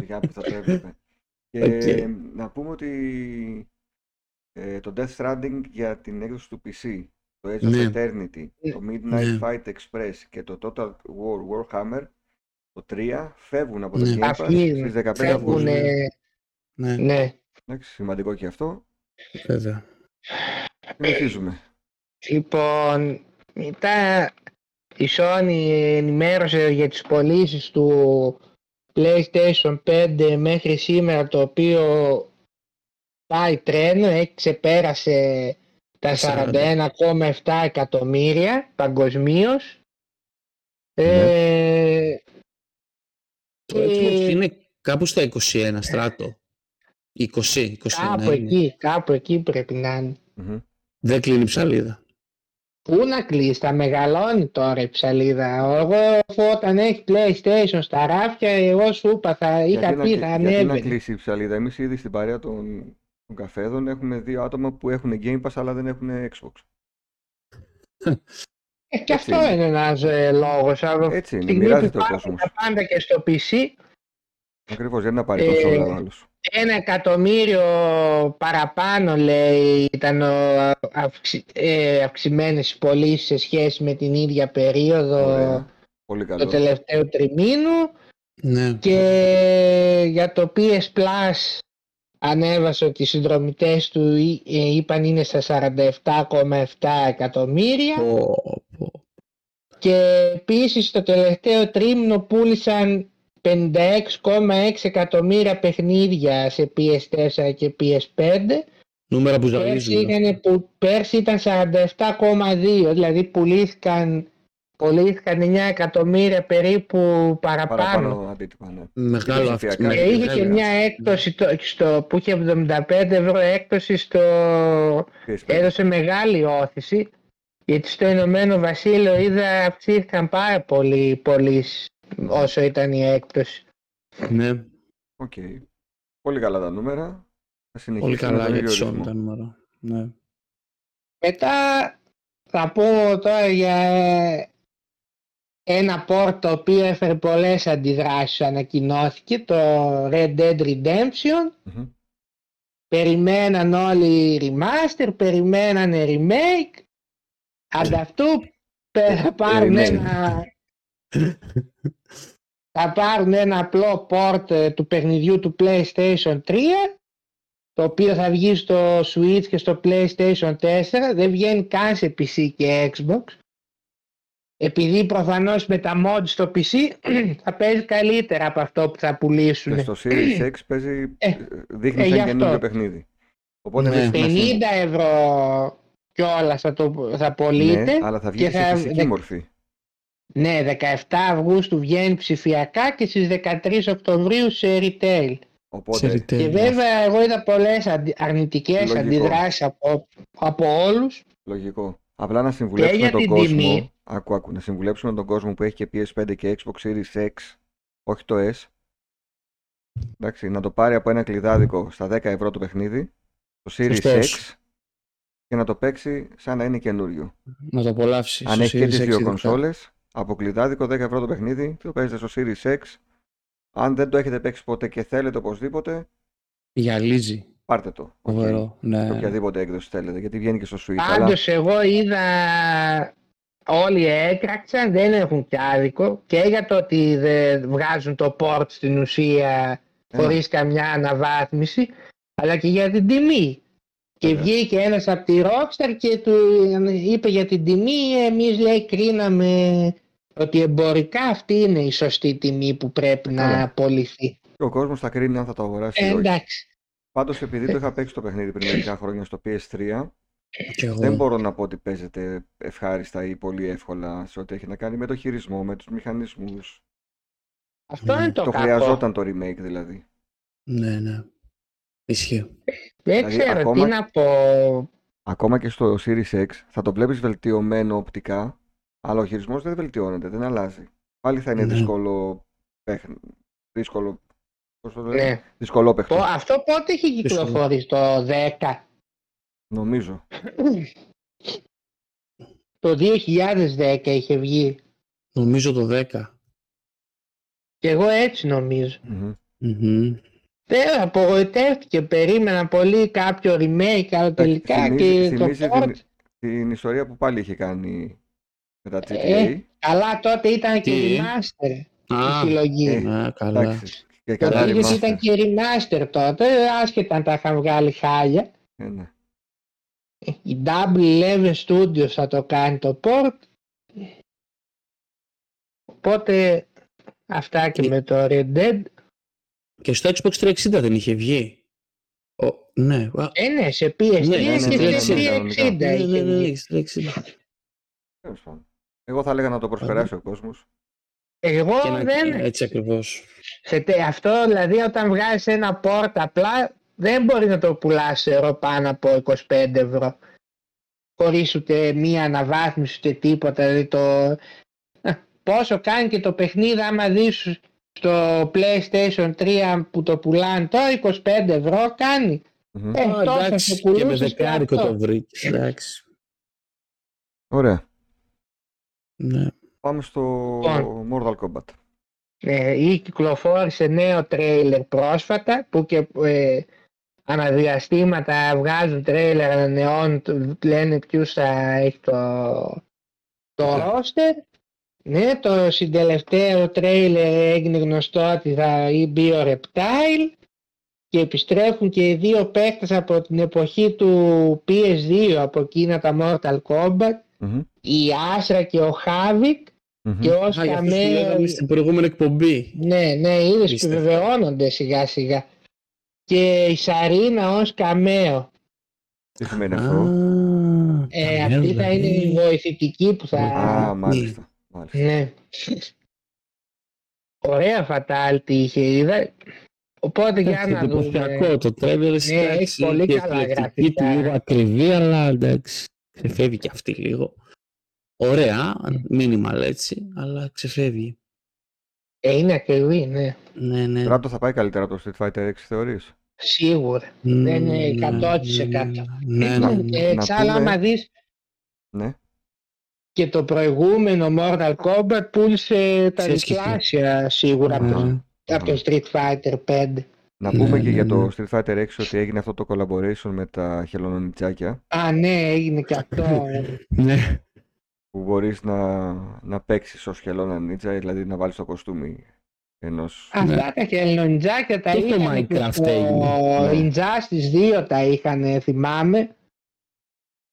Για που θα το έβλεπε. Και Οκ. να πούμε ότι ε, το Death Stranding για την έκδοση του PC, το Age of Ναι. Eternity, το Midnight Ναι. Fight Express και το Total War Warhammer, το 3, φεύγουν από το Ναι. Game Pass Αυτοί στις 15 Φεύγουν. Αυγούστου. Ναι, Ναι. Εντάξει, σημαντικό και αυτό. Βέβαια. Συνεχίζουμε. Λοιπόν, μετά η Sony ενημέρωσε για τις πωλήσεις του PlayStation 5 μέχρι σήμερα το οποίο πάει τρένο, έχει ξεπέρασε τα 41,7 εκατομμύρια παγκοσμίως. Ε, Το Xbox είναι κάπου στα 21 στράτο. 20, 21 κάπου είναι. εκεί, κάπου εκεί πρέπει να είναι. Μμμ. Δεν κλείνει η ψαλίδα. Πού να κλείσεις, θα μεγαλώνει τώρα η ψαλίδα. Εγώ όταν έχει PlayStation στα ράφια, εγώ σου είπα, θα είχα Γιατί να, πει, κλει- θα γιατί να ανέβαινε. κλείσει η ψαλίδα. Εμείς ήδη στην παρέα των, των καφέδων έχουμε δύο άτομα που έχουν Game Pass αλλά δεν έχουν Xbox. Ε, και Έτσι αυτό είναι. είναι ένας ε, λόγος. Από τη Έτσι είναι, στιγμή που μοιράζεται ο υπάρχουν κόσμος. τα πάντα και στο PC, Ακριβώς, γιατί να πάρει Ε, κονσόλα ο άλλος. Ένα εκατομμύριο παραπάνω λέει ήταν ο, αυξη, ε, αυξημένες οι πωλήσεις σε σχέση με την ίδια περίοδο Ωραία. Πολύ το καλό. τελευταίο τριμήνου. Ναι. Και για το PS Plus ανέβασε ότι οι συνδρομητές του εί- ε, είπαν είναι στα 47,7 εκατομμύρια Πω, πω. και επίσης το τελευταίο τρίμηνο πούλησαν 56,6 εκατομμύρια παιχνίδια σε PS4 και PS5 Νούμερα που πέρσι, ζαλίζουν. είχαν, που, πέρσι ήταν 47,2 δηλαδή πουλήθηκαν, πουλήθηκαν 9 εκατομμύρια περίπου παραπάνω. Παραπάνω αντίτυπα, ναι. Μεγάλο Και ψηφιακά. αυξημένο. Ναι, Και είχε και βέβαια. μια έκπτωση το, στο, που είχε 75 ευρώ έκπτωση στο... PS5. έδωσε μεγάλη ώθηση γιατί στο Ηνωμένο Βασίλειο είδα αυξήθηκαν πάρα πολύ οι πωλήσεις όσο ήταν η έκπτωση. Ναι, Οκ. Πολύ καλά τα νούμερα. Θα πολύ συνεχίσουμε με καλά τον για ίδιο τη Sony ρυθμό. τα νούμερα. Ναι. Μετά θα πω τώρα για ένα port το οποίο έφερε πολλές αντιδράσεις ανακοινώθηκε το Red Dead Redemption Μμμ. περιμέναν όλοι remaster, περιμένανε remake ανταυτού πε- θα πάρουν Remake. ένα θα πάρουν ένα απλό port ε, του παιχνιδιού του PlayStation 3 το οποίο θα βγει στο Switch και στο PlayStation 4 δεν βγαίνει καν σε PC και Xbox επειδή προφανώς με τα mods στο PC θα παίζει καλύτερα από αυτό που θα πουλήσουν Και στο Series X παίζει, Ε, δείχνει ε, γι' σαν αυτό. καινούργιο παιχνίδι. Οπότε Ναι. δεν έχει 50 σημασία. ευρώ κιόλας θα, το, θα πωλείται Ναι, αλλά θα βγει και σε θα- φυσική δε- μορφή. Ναι, 17 Αυγούστου βγαίνει ψηφιακά και στις 13 Οκτωβρίου σε retail. Οπότε Σε retail. Και βέβαια εγώ είδα πολλές αντι- αρνητικές Λογικό. αντιδράσεις από, από όλους. Λογικό. Απλά να συμβουλέψουμε για τον την κόσμο. τιμή. Άκου, άκου, να συμβουλέψουμε τον κόσμο που έχει και PS5 και Xbox Series X, όχι το S. Εντάξει, να το πάρει από ένα κλειδάδικο στα 10 ευρώ το παιχνίδι, το Series Σωστός. X, και να το παίξει σαν να είναι καινούριο. Να το απολαύσει. Αν έχει και τις δύο κονσόλες, από κλειδάδικο 10 ευρώ το παιχνίδι, το παίζετε στο Series X. Αν δεν το έχετε παίξει ποτέ και θέλετε οπωσδήποτε, Γυαλίζει. πάρτε το. Οκ. Φοβερό. Σε Ναι. οποιαδήποτε έκδοση θέλετε, γιατί βγαίνει και στο Switch. Αλλά Πάντως εγώ είδα όλοι έκραξαν, δεν έχουν και άδικο και για το ότι δεν βγάζουν το port στην ουσία ε, χωρίς καμιά αναβάθμιση αλλά και για την τιμή. Και Βέβαια. βγήκε ένας από τη Rockstar και του είπε για την τιμή εμείς λέει κρίναμε ότι εμπορικά αυτή είναι η σωστή τιμή που πρέπει να Καλά. απολυθεί. και ο κόσμος θα κρίνει αν θα το αγοράσει Ε, ή όχι. εντάξει. Πάντως επειδή το είχα παίξει το παιχνίδι πριν μερικά χρόνια στο PS3, Και εγώ. δεν μπορώ να πω ότι παίζεται ευχάριστα ή πολύ εύκολα σε ό,τι έχει να κάνει με το χειρισμό, με τους μηχανισμούς. Αυτό Ναι. είναι το, Το, κακό. χρειαζόταν το remake δηλαδή. Ναι, ναι. Ισχύει. Δεν Δηλαδή, ξέρω ακόμα- τι να πω. Ακόμα και στο Series X θα το βλέπεις βελτιωμένο οπτικά, αλλά ο χειρισμός δεν βελτιώνεται, δεν αλλάζει. Πάλι θα είναι Ναι. δύσκολο παιχν... δύσκολο... Πώς το λένε; Ναι. Δύσκολο παιχνίδι. Πω, αυτό πότε έχει Δύσκολο. κυκλοφορήσει το 10. Νομίζω. Το 2010 είχε βγει. Νομίζω το 10. Και εγώ έτσι νομίζω. Μμμ. Μμμ. Δεν απογοητεύτηκε, περίμενα πολύ κάποιο remake, αλλά τελικά θυμίζει- και θυμίζει το port. την, την ιστορία που πάλι είχε κάνει με τα GTA. Ε, Καλά τότε ήταν και Τι? remaster η Α, συλλογή. ε, ναι, καλά. Εντάξει. Και Το καλά είδες remaster. ήταν και remaster τότε, άσχετα αν τα είχαν βγάλει χάλια. Ε, ναι. Η Double Eleven Studios θα το κάνει το port. Οπότε αυτά και Και- με το Red Dead. Και στο Xbox 360 δεν είχε βγει. Ο, ναι, α, Ε, ναι, σε PS3 Ναι, ναι, και ναι, ναι, σε ναι, 360 ναι, είχε ναι, ναι, βγει. ναι, στο 360. Τέλος πάντων. Εγώ θα έλεγα να το προσπεράσει ο κόσμος. Εγώ Και να- δεν. Έτσι ακριβώς. Σε τε- αυτό δηλαδή όταν βγάζεις ένα port απλά δεν μπορεί να το πουλάς σε ευρώ πάνω από 25 ευρώ. Χωρίς ούτε μία αναβάθμιση ούτε τίποτα. Δηλαδή το... Ε, Πόσο κάνει και το παιχνίδι άμα δεις στο PlayStation 3 που το πουλάνε τώρα 25 ευρώ κάνει. Μμμ. Ε, Α, τόσο εντάξει, σε και με πουλούσες και δεκάρικο αυτό. το βρήκες. Εντάξει. Ωραία. Ναι. Πάμε στο Λοιπόν. Mortal Kombat. Ε, ή κυκλοφόρησε νέο τρέιλερ πρόσφατα που και ε, αναδιαστήματα βγάζουν τρέιλερ ανανεώνουν λένε ποιους θα έχει το, το Ναι. ρόστερ ναι το συντελευταίο τρέιλερ έγινε γνωστό ότι θα μπει ο Reptile και επιστρέφουν και οι δύο παίκτες από την εποχή του PS2 από εκείνα τα Mortal Kombat Μμμ. Η Άσρα και ο Χάβικ Μμμ. και ως Α, για αυτούς που λέγαμε καμέο στην προηγούμενη εκπομπή. ναι, ναι, είδες Πίστευτο. επιβεβαιώνονται σιγά σιγά. Και η Σαρίνα ως καμέο. Τι σημαίνει Α, αυτό; Ε, καμία αυτή θα είναι η δηλαδή. βοηθητική που θα... Α, μάλιστα. μάλιστα. Ναι. Ωραία φατάλτη είχε είδα. Οπότε για να δούμε. εντυπωσιακό το τρέλερ. Ναι, έχει πολύ καλά γραφικά. του λίγο ακριβή, αλλά εντάξει. Ξεφεύγει και αυτή λίγο. Ωραία, minimal έτσι, αλλά ξεφεύγει. Ε, είναι ακριβή, ναι. Ναι, ναι. Ράπτο θα πάει καλύτερα από το Street Fighter 6 θεωρείς; Σίγουρα. Ναι, είναι ναι, 100%. Ναι, ναι, ναι. Να- Ε, να Εξάλλου πούμε- άμα δεις Ναι. και το προηγούμενο Mortal Kombat πούλησε τα Ξέρεις και διπλάσια σίγουρα από το, Ναι. από το Street Fighter 5. Να Ναι, πούμε και ναι, για ναι. το Street Fighter 6 ότι έγινε αυτό το collaboration με τα χελωνονιτσάκια Α, ναι, έγινε και αυτό. Ναι. Που μπορείς να, να παίξεις ως χελώνα νίτσα, δηλαδή να βάλεις το κοστούμι ενός... Αυτά τα χελονιτζάκια τα Και στο είχαν και Minecraft στο έγινε. Ναι. Injustice 2 τα είχαν, θυμάμαι.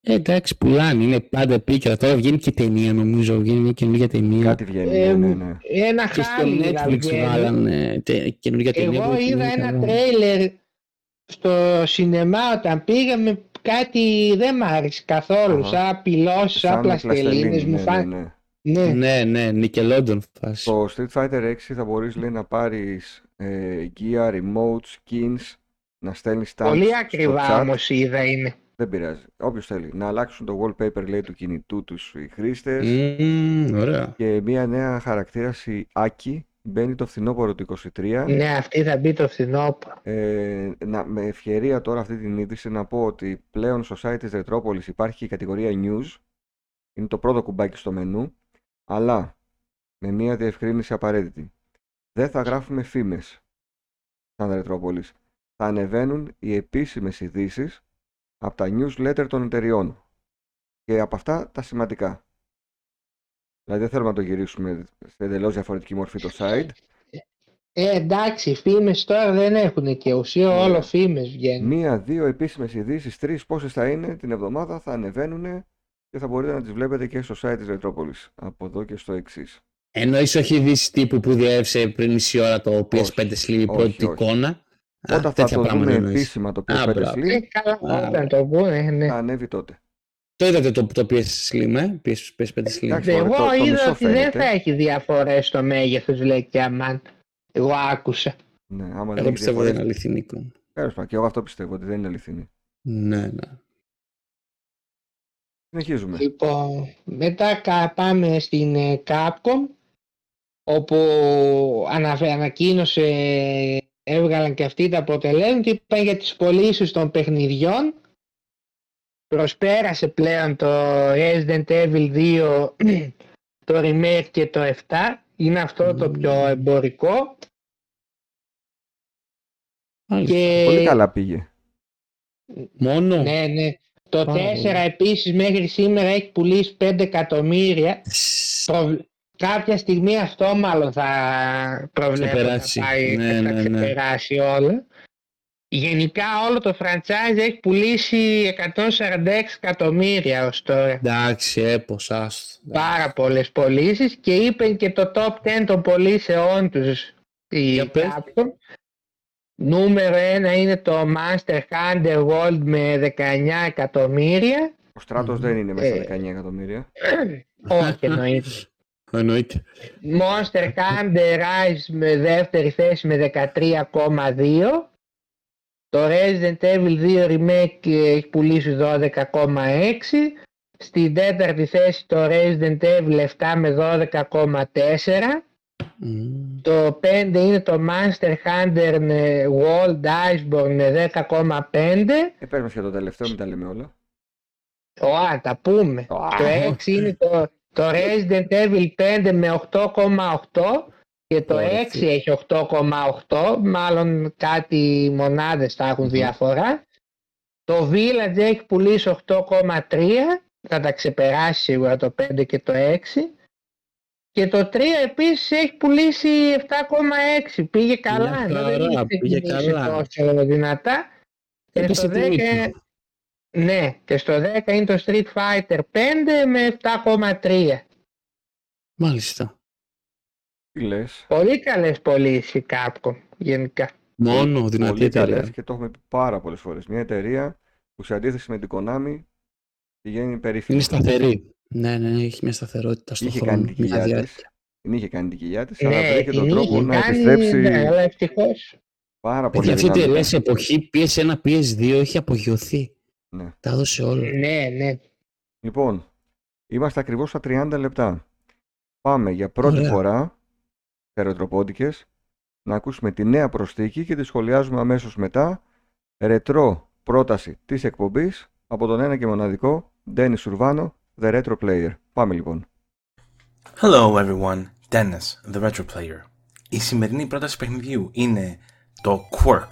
Ε, εντάξει, πουλάνε, είναι πάντα επίκαιρα. Τώρα βγαίνει και ταινία, νομίζω. Βγαίνει μια καινούργια ταινία. Κάτι βγαίνει, Ε, ναι, ναι, ναι. Ένα Και στο χάλι Netflix βγαίνει. βάλανε τε- καινούργια ταινία. Εγώ που είδα είναι ένα καλό. τρέιλερ στο σινεμά όταν πήγαμε κάτι δεν μ' άρεσε καθόλου. Αχα. Σαν πυλώσει, σαν Σαν πλαστελίνες πλαστελίνης, μου ναι, φάνηκε. ναι, ναι. Ναι. Ναι, ναι, Nickelodeon φάση. Στο Street Fighter 6 θα μπορείς λέει, να πάρεις ε, gear, remote, skins, να στέλνεις stamps Πολύ στο ακριβά chat. όμως είδα είναι. Δεν πειράζει. Όποιος θέλει. Να αλλάξουν το wallpaper λέει του κινητού τους οι χρήστες Μμμ, ωραία. και μια νέα χαρακτήραση Άκη μπαίνει το φθινόπωρο του 23. Ναι, αυτή θα μπει το φθινόπωρο. Ε, να, με ευκαιρία τώρα αυτή την είδηση να πω ότι πλέον στο site της Retropolis υπάρχει και η κατηγορία News. Είναι το πρώτο κουμπάκι στο μενού. Αλλά με μια διευκρίνηση απαραίτητη. Δεν θα γράφουμε φήμες σαν Retropolis. Θα ανεβαίνουν οι επίσημες ειδήσεις από τα newsletter των εταιριών. Και από αυτά τα σημαντικά. Δηλαδή δεν θέλουμε να το γυρίσουμε σε εντελώς διαφορετική μορφή το site. Ε, εντάξει, φήμες τώρα δεν έχουν και ουσία, Ναι. όλο φήμες βγαίνουν. Μία-δύο επίσημες ειδήσεις, τρεις πόσες θα είναι την εβδομάδα, θα ανεβαίνουν και θα μπορείτε να τις βλέπετε και στο site της Retropolis. Από εδώ και στο εξής. Εννοείς όχι ειδήσεις τύπου που διέρευσε πριν μισή ώρα το PS5 Όχι, Slim η πρώτη όχι, όχι. εικόνα. Α, Όταν θα τέτοια το πράγματα δούμε εννοείς. επίσημα το Α, PS5 μπράβο. Slim, Ε, καλά, Α, όταν το πούνε, ναι. θα ανέβει τότε. Το είδατε το, το PS Slim, ε; PS, PS5 Slim. Εντάξει, Εγώ μωρέ, το- το είδα μισό ότι δεν φαίνεται. θα έχει διαφορές στο μέγεθος, λέει και αμάν. Εγώ άκουσα. Ναι, άμα δεν Εγώ έχει πιστεύω δεν είναι διαφορές. αληθινή εικόνα. Τέλος πάντων, και εγώ αυτό πιστεύω ότι δεν είναι αληθινή. Ναι, ναι. Συνεχίζουμε. Λοιπόν, μετά κα- πάμε στην ε, Capcom, όπου αναφε- ανακοίνωσε, έβγαλαν και αυτοί τα αποτελέσματα και είπαν για τις πωλήσει των παιχνιδιών. Προσπέρασε πλέον το Resident Evil 2, το remake και το 7. Είναι αυτό το Μμμ. πιο εμπορικό. Μάλιστα. Και... Πολύ καλά πήγε. Μόνο; Ναι, ναι. Το Πάρα 4 πολύ. επίσης μέχρι σήμερα έχει πουλήσει 5 εκατομμύρια. Προβλ- Κάποια στιγμή αυτό μάλλον θα προβλέπω Ξεπεράσει. θα πάει, Ναι, θα ναι, ναι. ξεπεράσει όλα. Γενικά όλο το franchise έχει πουλήσει 146 εκατομμύρια ως τώρα. Εντάξει, έπος, άστο. Πάρα πολλές πωλήσεις και είπε και το top 10 των πωλήσεών τους η Για πες. Capcom. Νούμερο 1 είναι το Master Hunter World με 19 εκατομμύρια. Ο στράτος Μμμ. δεν είναι μέσα στα Ε. 19 εκατομμύρια. Όχι εννοείται. Εννοείται. Monster Hunter Rise με δεύτερη θέση με 13,2. Το Resident Evil 2 Remake έχει πουλήσει 12,6. Στην τέταρτη θέση το Resident Evil 7 με 12,4. Μμμ. Το 5 είναι το Monster Hunter ε, World Iceborne με 10,5. Ε, πες μας για το τελευταίο, μην τα λέμε όλα. Ω, τα πούμε. Α. Το 6 είναι το, το Resident Evil 5 με 8,8 και το Ωραία, 6 έτσι. έχει 8,8. Μάλλον κάτι μονάδες θα έχουν Μμμ. διαφορά. Το Village έχει πουλήσει 8,3. Θα τα ξεπεράσει σίγουρα το 5 και το 6. Και το 3 επίσης έχει πουλήσει 7,6. Πήγε καλά. Μια ενώ δεν χαρά, είχε πήγε ξεκινήσει καλά. τόσο δυνατά. Και Έπεσε στο η τιμή 10 του. ναι, και στο 10 είναι το Street Fighter 5 με 7,3. Μάλιστα. Τι λες; Πολύ καλές πωλήσεις η Capcom γενικά. Μόνο δυνατή Πολύ καλές εταιρεία. και το έχουμε πει πάρα πολλές φορές. Μια εταιρεία που σε αντίθεση με την Konami πηγαίνει περίφημη. Είναι σταθερή. Ναι, ναι, έχει μια σταθερότητα στον Είχε χρόνο. κάνει την Μια κοιλιά διάρκεια. της. Την είχε κάνει την κοιλιά της, αλλά ναι, βρήκε τον την τρόπο είχε να κάνει, επιστρέψει ναι, αλλά ευτυχώς. πάρα πολύ Παιδιά, αυτή η δυναμικά. εταιρεία σε εποχή PS1, PS2 έχει απογειωθεί. Ναι. Τα έδωσε όλα. Ναι, ναι. Λοιπόν, είμαστε ακριβώς στα 30 λεπτά. Πάμε για πρώτη Ωραία. φορά σε ρετροπόντικες να ακούσουμε τη νέα προσθήκη και τη σχολιάζουμε αμέσως μετά. Ρετρό πρόταση της εκπομπής από τον ένα και μοναδικό Ντένι Σουρβάνο The Retro Player. Πάμε λοιπόν. Hello everyone, Dennis, the Retro Player. Η σημερινή πρόταση παιχνιδιού είναι το Quirk.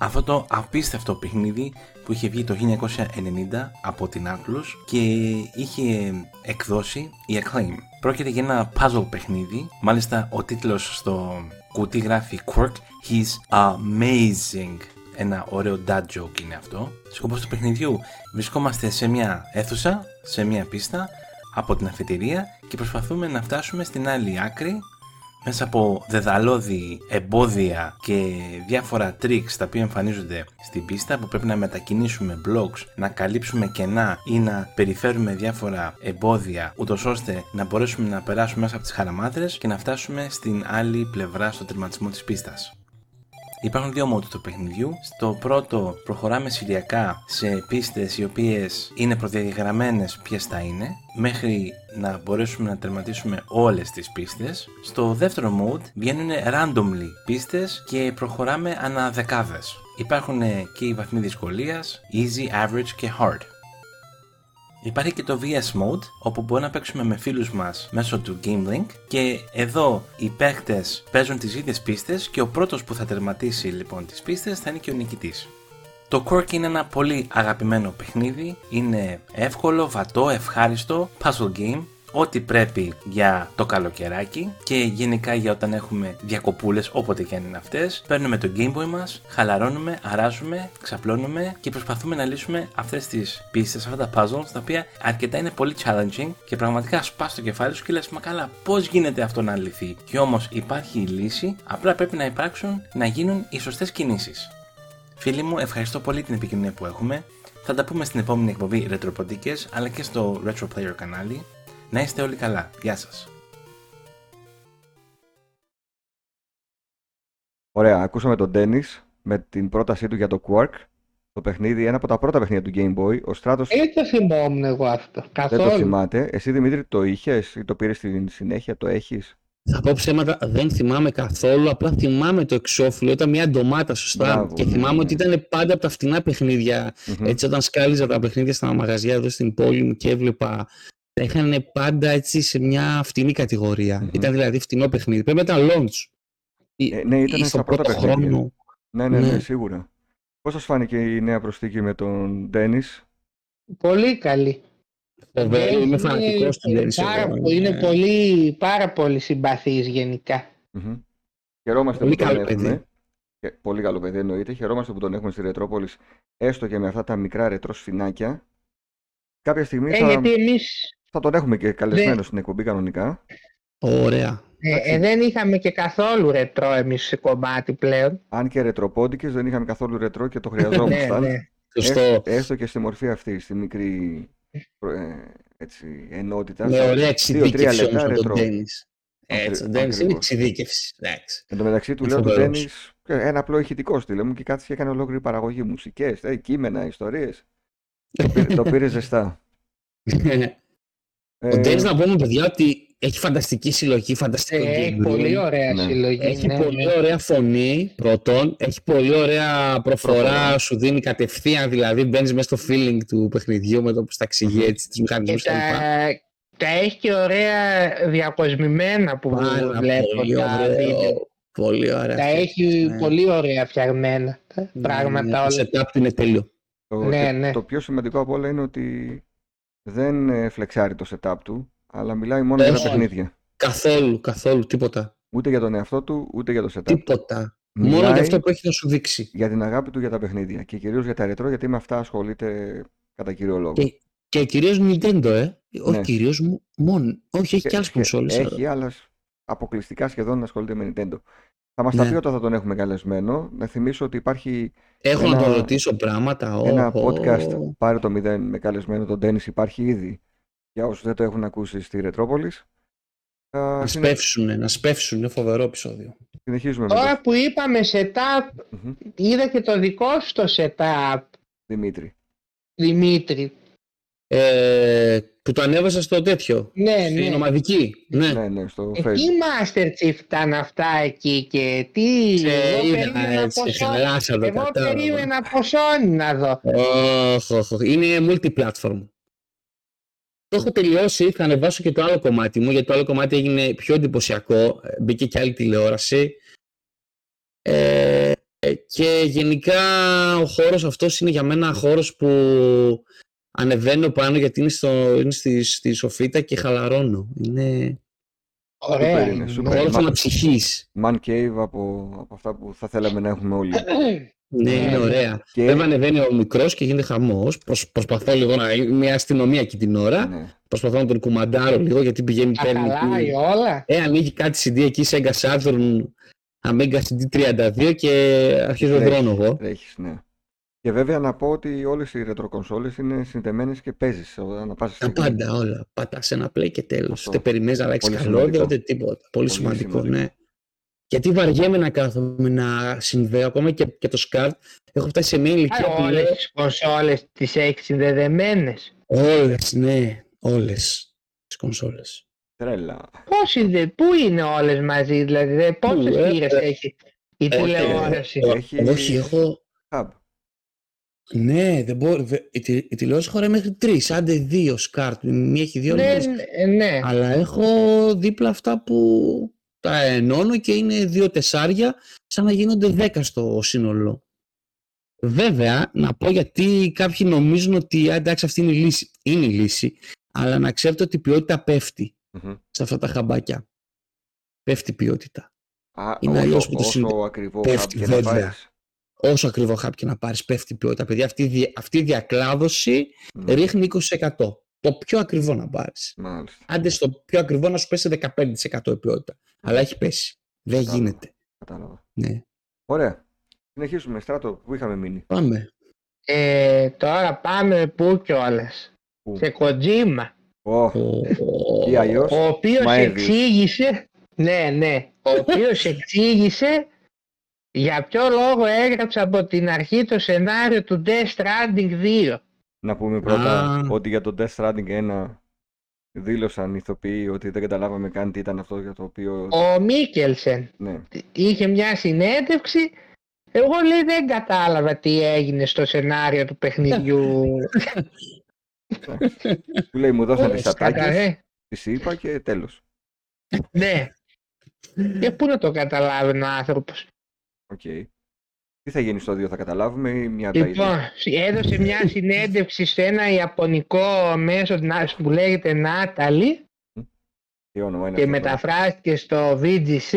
Αυτό το απίστευτο παιχνίδι που είχε βγει το 1990 από την Atlus και είχε εκδώσει η Acclaim. Πρόκειται για ένα puzzle παιχνίδι, μάλιστα ο τίτλος στο κουτί γράφει Quirk, he's amazing. Ένα ωραίο dad joke είναι αυτό. Σκοπός του παιχνιδιού βρισκόμαστε σε μια αίθουσα, σε μια πίστα από την αφετηρία και προσπαθούμε να φτάσουμε στην άλλη άκρη μέσα από δεδαλώδη εμπόδια και διάφορα tricks τα οποία εμφανίζονται στην πίστα που πρέπει να μετακινήσουμε blocks, να καλύψουμε κενά ή να περιφέρουμε διάφορα εμπόδια ούτως ώστε να μπορέσουμε να περάσουμε μέσα από τις χαραμάτρες και να φτάσουμε στην άλλη πλευρά στο τερματισμό της πίστας. Υπάρχουν δύο modes του παιχνιδιού. Στο πρώτο προχωράμε σηριακά σε πίστες οι οποίες είναι προδιαγραμμένες ποιες θα είναι μέχρι να μπορέσουμε να τερματίσουμε όλες τις πίστες. Στο δεύτερο mode βγαίνουν randomly πίστες και προχωράμε ανά δεκάδες. Υπάρχουν και οι βαθμοί δυσκολίας, easy, average και hard. Υπάρχει και το VS Mode, όπου μπορούμε να παίξουμε με φίλους μας μέσω του Game Link και εδώ οι παίκτες παίζουν τις ίδιες πίστες και ο πρώτος που θα τερματίσει λοιπόν τις πίστες θα είναι και ο νικητής. Το Quirk είναι ένα πολύ αγαπημένο παιχνίδι, είναι εύκολο, βατό, ευχάριστο, puzzle game ό,τι πρέπει για το καλοκαιράκι και γενικά για όταν έχουμε διακοπούλες όποτε και αν είναι αυτές. Παίρνουμε το Game Boy μας, χαλαρώνουμε, αράζουμε, ξαπλώνουμε και προσπαθούμε να λύσουμε αυτές τις πίστες, αυτά τα puzzles τα οποία αρκετά είναι πολύ challenging και πραγματικά σπάς το κεφάλι σου και λες μα καλά πώς γίνεται αυτό να λυθεί; Και όμως υπάρχει η λύση, απλά πρέπει να υπάρξουν, να γίνουν οι σωστές κινήσεις. Φίλοι μου, ευχαριστώ πολύ την επικοινωνία που έχουμε. Θα τα πούμε στην επόμενη εκπομπή Ρετροποντικές αλλά και στο Retro Player κανάλι. Να είστε όλοι καλά. Γεια σας. Ωραία, ακούσαμε τον Dennis με την πρότασή του για το Quark. Το παιχνίδι, ένα από τα πρώτα παιχνίδια του Game Boy. Ο Στράτος Δεν το θυμόμουν εγώ αυτό. δεν Καθόλου. το θυμάται. Εσύ Δημήτρη το είχες ή το πήρες στην συνέχεια, το έχεις; Θα πω ψέματα, δεν θυμάμαι καθόλου. Απλά θυμάμαι το εξώφυλλο. Ήταν μια ντομάτα, σωστά. Μπράβο, και ναι, θυμάμαι ναι. ότι ήταν πάντα από τα φτηνά παιχνίδια. Μμμ. Έτσι, όταν σκάλιζα τα παιχνίδια στα μαγαζιά εδώ στην πόλη μου και έβλεπα. Τα είχαν πάντα έτσι σε μια φτηνή κατηγορία. Μμμ. Ήταν δηλαδή φτηνό παιχνίδι. Πρέπει να ήταν launch. Ή- Ε, ναι, ήταν ή στα στον πρώτα πρώτο παιχνίδια. χρόνο. Ναι, ναι, ναι, Ναι. σίγουρα. Πώς σας φάνηκε η νέα προσθήκη με τον Dennis; Πολύ καλή. Φοβερό, είμαι Είναι- φανατικός του Dennis πάρα εγώ, πο- Είναι ναι. πολύ, πάρα πολύ συμπαθής γενικά. Μμμ. Χαιρόμαστε Πολύ που τον καλό παιδί. έχουμε. Και- Πολύ καλό παιδί εννοείται. Χαιρόμαστε που τον έχουμε στη Ρετρόπολης, έστω και με αυτά τα μικρά ρετρό σφινάκια. Κάποια στιγμή Ε, θα, γιατί εμείς θα τον έχουμε και καλεσμένο Δεν- στην εκπομπή κανονικά. Ωραία. ε, ε, δεν είχαμε και καθόλου ρετρό εμείς σε κομμάτι πλέον. Αν και ρετροπόντικες δεν είχαμε καθόλου ρετρό και το ναι, χρειαζόμασταν. ναι. Σωστό. Έστω, έστω και στη μορφή αυτή, στη μικρή προ- ε, έτσι, ενότητα. Με στα ωραία δύο-τρία εξειδίκευση λεπτά όμως με τον ρετρό. Dennis. Έτσι, ο Ακρι- Dennis είναι ακριβώς. εξειδίκευση. Εντάξει. Εν τω μεταξύ του Είναι λέω του φοβερός. Ντένις ένα απλό ηχητικό στυλ μου και κάτσε και έκανε ολόκληρη παραγωγή μουσικές, ε, κείμενα, ιστορίες. το, πήρε, το πήρε ζεστά. Ο Ε, Dennis να πούμε παιδιά ότι έχει φανταστική συλλογή, φανταστικό Ε, Έχει gameplay. πολύ ωραία Ναι. συλλογή. Έχει ναι, πολύ ναι. ωραία φωνή πρώτον, έχει πολύ ωραία προφορά, Προφορά. σου δίνει κατευθείαν, δηλαδή μπαίνεις μέσα στο feeling του παιχνιδιού με το που στα εξηγεί Μμμ. έτσι, τους Και μηχανισμούς και λοιπά. τα, τα έχει και ωραία διακοσμημένα που Πάρα βλέπω πολύ τα βίντεο. ωραίο, πολύ ωραία. Τα αυτή, έχει ναι. πολύ ωραία φτιαγμένα τα Ναι, πράγματα ναι, όλα. Το setup του είναι τέλειο. το, ναι, και ναι. το πιο σημαντικό από όλα είναι ότι δεν ε, φλεξάρει το setup του, αλλά μιλάει μόνο για τα Όχι. παιχνίδια. Καθόλου, καθόλου, τίποτα. Ούτε για τον εαυτό του, ούτε για το setup. Τίποτα. Μόνο Μιλάει για αυτό που έχει να σου δείξει. για την αγάπη του για τα παιχνίδια και κυρίως για τα ρετρό, γιατί με αυτά ασχολείται κατά κύριο λόγο. Και, και κυρίως Nintendo, ε. Όχι Ναι. κυρίως μόνο. Όχι, έχει Και- και άλλες και κονσόλες. Έχει, αλλά σ- αποκλειστικά σχεδόν ασχολείται με Nintendo. Θα μας τα Ναι. πει όταν θα τον έχουμε καλεσμένο. Να θυμίσω ότι υπάρχει Έχω ένα- να τον ρωτήσω πράγματα. ένα Οχο. podcast πάρε το 0 με καλεσμένο τον Dennis υπάρχει ήδη για όσους δεν το έχουν ακούσει στη Ρετρόπολης. Α, Να συνε- σπεύσουνε, να σπεύσουν. Είναι φοβερό επεισόδιο. συνεχίζουμε με Τώρα τον που είπαμε setup, Μμμ. είδα και το δικό σου το setup, Δημήτρη. Δημήτρη. Ε, που το ανέβασα στο τέτοιο. Ναι, Στην ναι. ομαδική. Ναι. Ναι, ναι, στο Ε, Facebook. τι Master Chief ήταν αυτά εκεί και τι... Σε εγώ είδα περίμενα έτσι, από Sony- χαλάσα το Εγώ κατάλαβα. περίμενα από Sony να δω. Οχ, οχ, οχ. Είναι multi-platform. Το έχω τελειώσει, θα ανεβάσω και το άλλο κομμάτι μου, γιατί το άλλο κομμάτι έγινε πιο εντυπωσιακό. ε, Μπήκε και άλλη τηλεόραση. Ε, και γενικά ο χώρος αυτός είναι για μένα χώρος που ανεβαίνω πάνω γιατί είναι, στο, είναι στη, στη σοφίτα και χαλαρώνω. Είναι Ωραία. είναι, είναι. σούπερ. χώρος μα- αναψυχής. Man cave από, από αυτά που θα θέλαμε να έχουμε όλοι. Ναι, είναι ωραία. Και- Βέβαια ανεβαίνει ο μικρός και γίνεται χαμός. Προσ, προσπαθώ λίγο να είναι μια αστυνομία εκεί την ώρα. ναι. Προσπαθώ να τον κουμαντάρω λίγο γιατί πηγαίνει Τα παίρνει. χαλάει όλα. Ε, ανοίγει κάτι CD εκεί σε Sega Saturn Amiga CD32 και αρχίζω Τρέχεις. δρώνω εγώ. Τρέχεις, ναι. Και βέβαια να πω ότι όλες οι ρετροκονσόλες είναι συνδεμένες και παίζεις ανά πάσα Τα στιγμή. πάντα όλα. Πατάς ένα play και τέλος. Αυτό. Ούτε περιμένεις να αλλάξει Πολύ καλώδια, σημαντικό. ούτε τίποτα. Πολύ, Πολύ σημαντικό, σημαντικό. ναι. Γιατί βαριέμαι να κάθομαι να συνδέω ακόμα και, και το SCART. Έχω φτάσει σε μια ηλικία που Όλες λέω. τις κονσόλες τις έχεις συνδεδεμένες; Όλες, ναι, όλες τις κονσόλες. Τρέλα. Πώς είναι, πού είναι όλες μαζί, δηλαδή, πόσες Πού, ε, θύρες ε, έχει η τηλεόραση; Έχει- Όχι, έχω. Hub. Ναι, δεν μπορώ. δε- Η, τη- η τηλεόραση χωράει μέχρι τρεις. Άντε δύο SCART. Μία έχει δύο, Ναι, άλλες ναι, ναι. Αλλά έχω δίπλα αυτά που τα ενώνω και είναι δύο τεσσάρια σαν να γίνονται δέκα στο σύνολο. Βέβαια, να πω γιατί κάποιοι νομίζουν ότι «Α, εντάξει αυτή είναι η λύση. Είναι η λύση, αλλά να ξέρετε ότι η ποιότητα πέφτει Μμμ. σε αυτά τα χαμπάκια. Πέφτει η ποιότητα. Α, Είναι αλλιώς όσο, που το όσο συνδε- ακριβό πέφτει, hub και να βέβαια. Πάρεις. Όσο ακριβό χάπ και να πάρεις πέφτει η ποιότητα. Παιδιά, αυτή, η δια- αυτή η διακλάδωση Μμ. ρίχνει 20%. Το πιο ακριβό να πάρεις. Μάλιστα. Άντε στο πιο ακριβό να σου πέσει 15% η ποιότητα. Αλλά έχει πέσει. Δεν Κατάλαβα. γίνεται. Κατάλαβα. Ναι. Ωραία. Συνεχίσουμε. Στράτο, που είχαμε μείνει; Πάμε. Ε, τώρα πάμε πού κιόλας. Πού; Σε Kojima, Ω, Ο- Ή αλλιώς; ο οποίος Μαέβιος. εξήγησε, ναι, ναι, ο οποίος εξήγησε για ποιο λόγο έγραψε από την αρχή το σενάριο του Death Stranding 2. Να πούμε πρώτα Α. ότι για το Death Stranding 1 δήλωσαν οι ηθοποιοί ότι δεν καταλάβαμε καν τι ήταν αυτό για το οποίο. Ο Μίκελσεν Ναι. είχε μια συνέντευξη εγώ λέει δεν κατάλαβα τι έγινε στο σενάριο του παιχνιδιού. Του λέει μου δώσαν τις Σκατά, ατάκες, ε. τις είπα και τέλος. Ναι. Και πού να το καταλάβει ο άνθρωπος. Οκ. Τι θα γίνει στο 2 θα καταλάβουμε ή μια τα Λοιπόν, ίδια. έδωσε μια συνέντευξη σε ένα ιαπωνικό μέσο να- που λέγεται Natalie Τι όνομα είναι και αυτό, μεταφράστηκε στο VGC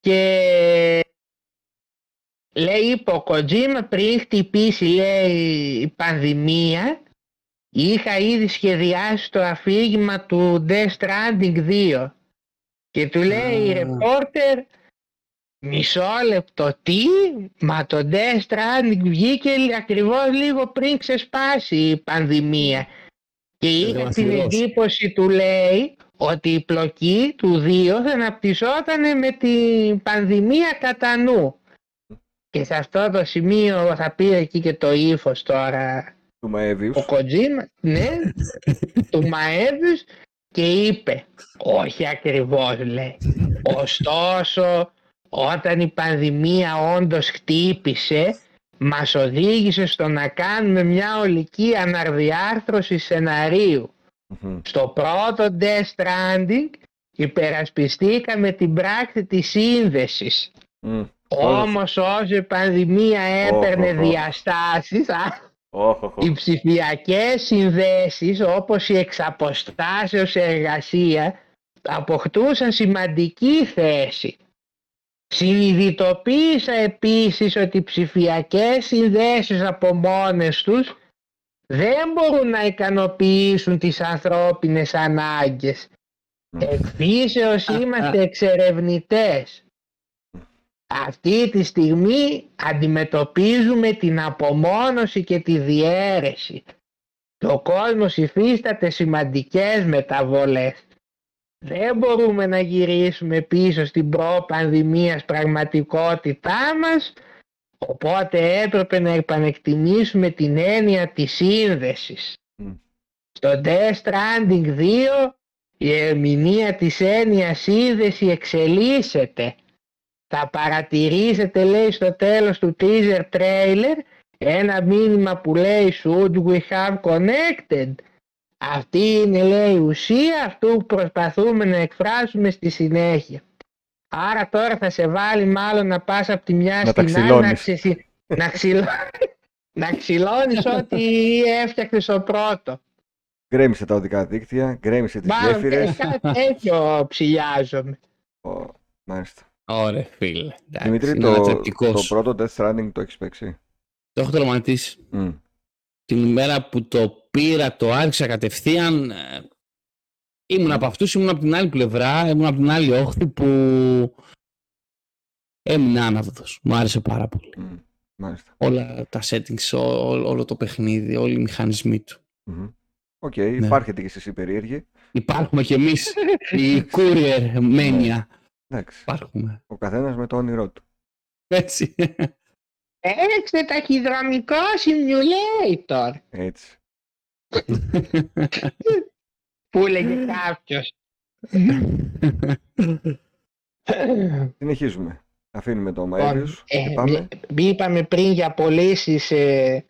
και λέει είπε ο Kojima πριν χτυπήσει λέει η πανδημία είχα ήδη σχεδιάσει το αφήγημα του Death Stranding 2 και του λέει η Α. ρεπόρτερ μισό λεπτό τι; Μα το Death Stranding βγήκε ακριβώς λίγο πριν ξεσπάσει η πανδημία και είχα την γραφειρός. εντύπωση του λέει ότι η πλοκή του 2 θα αναπτυσσόταν με την πανδημία κατά νου. Και σε αυτό το σημείο θα πει εκεί και το ύφος τώρα Του Μαέβιους. ο Κοτζίμα, ναι, του Μαέβιους και είπε όχι ακριβώς λέει. Ωστόσο όταν η πανδημία όντως χτύπησε μας οδήγησε στο να κάνουμε μια ολική αναρδιάρθρωση σεναρίου. Μμμ. Στο πρώτο Death Stranding υπερασπιστήκαμε την πράξη της σύνδεσης. Μμ. Όμως όσο η πανδημία έπαιρνε Οχ, οχ, οχ. διαστάσεις, α, Όχ, όχ, οι όχ. ψηφιακές συνδέσεις όπως η εξαποστάσεως εργασία αποκτούσαν σημαντική θέση. Συνειδητοποίησα επίσης ότι οι ψηφιακές συνδέσεις από μόνες τους δεν μπορούν να ικανοποιήσουν τις ανθρώπινες ανάγκες. Μμ. Εκφύσεως Α, α. είμαστε εξερευνητές. Αυτή τη στιγμή αντιμετωπίζουμε την απομόνωση και τη διαίρεση. Και ο κόσμος υφίσταται σημαντικές μεταβολές. Δεν μπορούμε να γυρίσουμε πίσω στην προ-πανδημίας πραγματικότητά μας, οπότε έπρεπε να επανεκτιμήσουμε την έννοια της σύνδεσης. Μμ. Στο Death Stranding 2 η ερμηνεία της έννοιας σύνδεση εξελίσσεται. Θα παρατηρήσετε λέει στο τέλος του teaser trailer ένα μήνυμα που λέει Should we have connected? Αυτή είναι λέει η ουσία αυτού που προσπαθούμε να εκφράσουμε στη συνέχεια. Άρα τώρα θα σε βάλει μάλλον να πας από τη μια Να τα στην άλλη να, ξυλώνεις. ξεσυ... να, ξυλώ... να ξυλώνεις ό,τι έφτιαξες ο πρώτο. Γκρέμισε τα οδικά δίκτυα, γκρέμισε τις Μάλλον γέφυρες. κάτι τέτοιο ψηλιάζομαι. Ω, Μάλιστα. Ωραία, φίλε. Εντάξει, Δημήτρη, είναι το, ανατρεπτικός. το πρώτο Death Stranding το έχεις παίξει; Το έχω τερματίσει. Μμ. Την ημέρα που το πήρα, το άρχισα κατευθείαν. ε, Ήμουν από αυτούς, ήμουν από την άλλη πλευρά, ήμουν από την άλλη όχθη που έμεινα άναυδος. Μου άρεσε πάρα πολύ. Μμ. Μάλιστα. Όλα τα settings, ό- ό- όλο το παιχνίδι, όλοι οι μηχανισμοί του. Μμμ. Οκ, Ναι. υπάρχετε και εσείς οι περίεργοι. Υπάρχουμε κι εμείς, η courier mania. Εντάξει. Υπάρχουμε. Ο καθένας με το όνειρό του. Έτσι. Έξτε ταχυδρομικό simulator Έτσι. που έλεγε κάποιος. Συνεχίζουμε. Αφήνουμε το Λοιπόν, Μαΐριος ε, και πάμε. μη- Είπαμε πριν για πωλήσεις ε,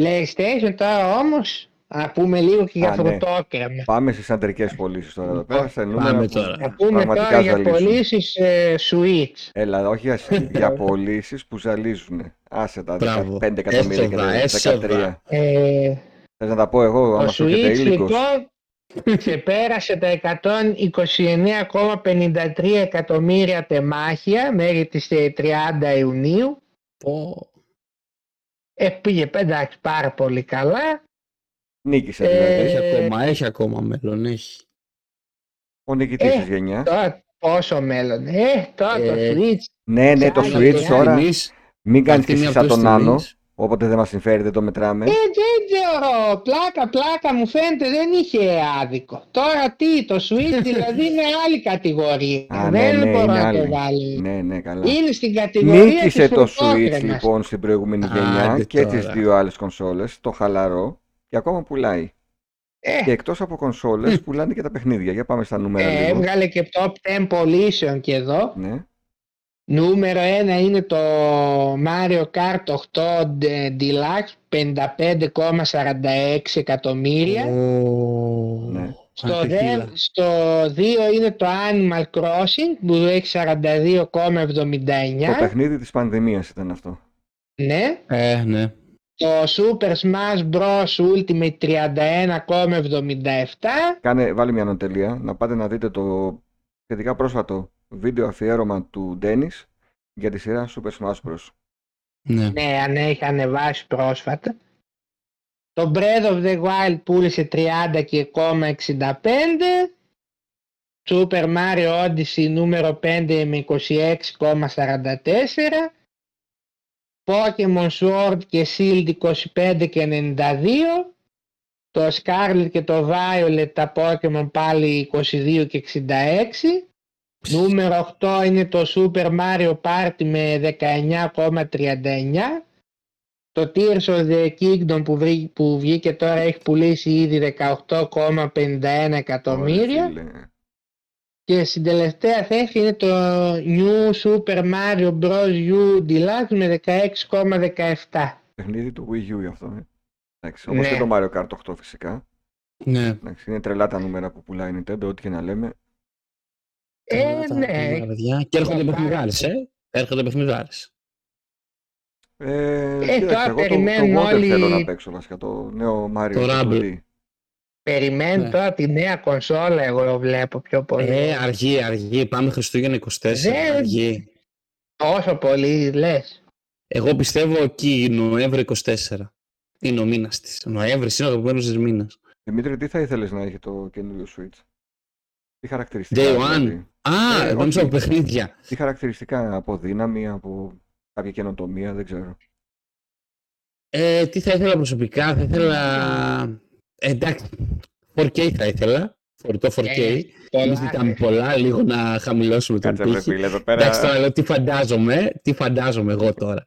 PlayStation, τώρα όμως να πούμε λίγο και για Α, ναι. φρουτόκρεμα. Πάμε στις αντρικές πωλήσεις τώρα εδώ πέρα. Στα νούμερα Πάμε που τώρα. Να πούμε πραγματικά τώρα για ζαλίζουν. πωλήσεις ε, Switch. Έλα, όχι για, για πωλήσεις που ζαλίζουν. Άσε τα Μπράβο. 15 εκατομμύρια και Έσοδα, τα έσοδα. 13. Ε, Θες να τα πω εγώ, άμα το σου έρχεται Switch ήλικος; λοιπόν ξεπέρασε τα 129,53 εκατομμύρια τεμάχια μέχρι τις ε, 30 Ιουνίου. Πω. Ε, πήγε εντάξει πάρα πολύ καλά. Νίκησε Ε, δηλαδή. Έχει ακόμα, έχει ακόμα μέλλον, έχει. Ο νικητής ε, της γενιάς. Τώρα πόσο μέλλον. Ε, τώρα το Ε, Switch. Ναι, ναι, το Άλλη Switch τιμή. τώρα Εμείς, μην κάνεις και αυτή εσύ είναι σαν απλώς τον Άνω. τιμής. Όποτε δεν μας συμφέρει δεν το μετράμε. Ε, δεν ξέρω. Πλάκα, πλάκα μου φαίνεται δεν είχε άδικο. Τώρα τι, το Switch δηλαδή είναι άλλη κατηγορία. Α, ναι, δεν ναι, μπορώ είναι να το άλλη. βάλω. Ναι, ναι, καλά. Είναι στην κατηγορία Νίκησε της το Switch φρουτόκρεμας. λοιπόν στην προηγούμενη Άντε γενιά και τις τώρα. δύο άλλες κονσόλες, το χαλαρό και ακόμα πουλάει. Ε, Και εκτός από κονσόλες πουλάνε και τα παιχνίδια. Για πάμε στα νούμερα ε, λίγο. έβγαλε και top 10 πωλήσεων και εδώ. Ναι. Νούμερο 1 είναι το Mario Kart 8 D- Deluxe 55,46 εκατομμύρια. Ω, Ναι. Στο, ατυχία. δε, στο 2 είναι το Animal Crossing που έχει 42,79. Το παιχνίδι της πανδημίας ήταν αυτό. Ναι. Ε, ναι. Το Super Smash Bros. Ultimate 31,77. Κάνε, βάλει μια ανωτελεία να πάτε να δείτε το σχετικά πρόσφατο βίντεο αφιέρωμα του Ντένις για τη σειρά Super Smash Bros. ναι. Ναι, αν έχει ανεβάσει πρόσφατα. Το Breath of the Wild πούλησε 30 και 65. Super Mario Odyssey νούμερο 5 με 26,44. Pokemon Sword και Shield 25 και 92. Το Scarlet και το Violet τα Pokemon πάλι 22 και 66. Νούμερο 8 είναι το Super Mario Party με 19,39. Το Tears of the Kingdom που, βρή- που βγήκε τώρα έχει πουλήσει ήδη 18,51 εκατομμύρια. Ωραία, φίλε. Και στην τελευταία θέση είναι το New Super Mario Bros. U Deluxe με 16,17. Παιχνίδι του Wii U γι' αυτό. Ε. Εντάξει, όπως Ναι. και το Mario Kart 8 φυσικά. ναι. Εντάξει, είναι τρελά τα νούμερα που πουλάει η Nintendo, ό,τι και να λέμε. Ε, Καλά τα ναι. νούμερα, παιδιά. Και έρχονται Πάρα παιχνιδάρες, ε. Έρχονται παιχνιδάρες. Ε, Ε, κοίταξε, τώρα εγώ το, το περιμένουν Water όλοι- θέλω να παίξω βασικά, το νέο Mario. Το το Rumble. 2D. Περιμένει Ναι. τώρα τη νέα κονσόλα εγώ βλέπω πιο πολύ. Ε, αργή, αργή. Πάμε Χριστούγεννα 24. Δεν- Αργή. Τόσο πολύ λες. Εγώ πιστεύω εκεί Νοέμβριο 24. Είναι ο μήνας της. Νοέμβρη είναι ο αγαπημένο της μήνας. Δημήτρη, τι θα ήθελες να έχει το καινούριο Switch; Τι χαρακτηριστικά, Day one. δηλαδή; Α, Ε, εγώ νόμιζα όχι. από παιχνίδια. τι χαρακτηριστικά από δύναμη, από κάποια καινοτομία, δεν ξέρω. Ε, τι θα ήθελα προσωπικά, θα ήθελα. Ε, εντάξει, 4K θα ήθελα. Φορητό 4K. Ε, πολλά, Εμείς ζητάμε ναι. πολλά, λίγο να χαμηλώσουμε τον Κάτσε βρε πύχη. φίλε εδώ Εντάξει, πέρα. τώρα λέω τι φαντάζομαι, τι φαντάζομαι εγώ τώρα.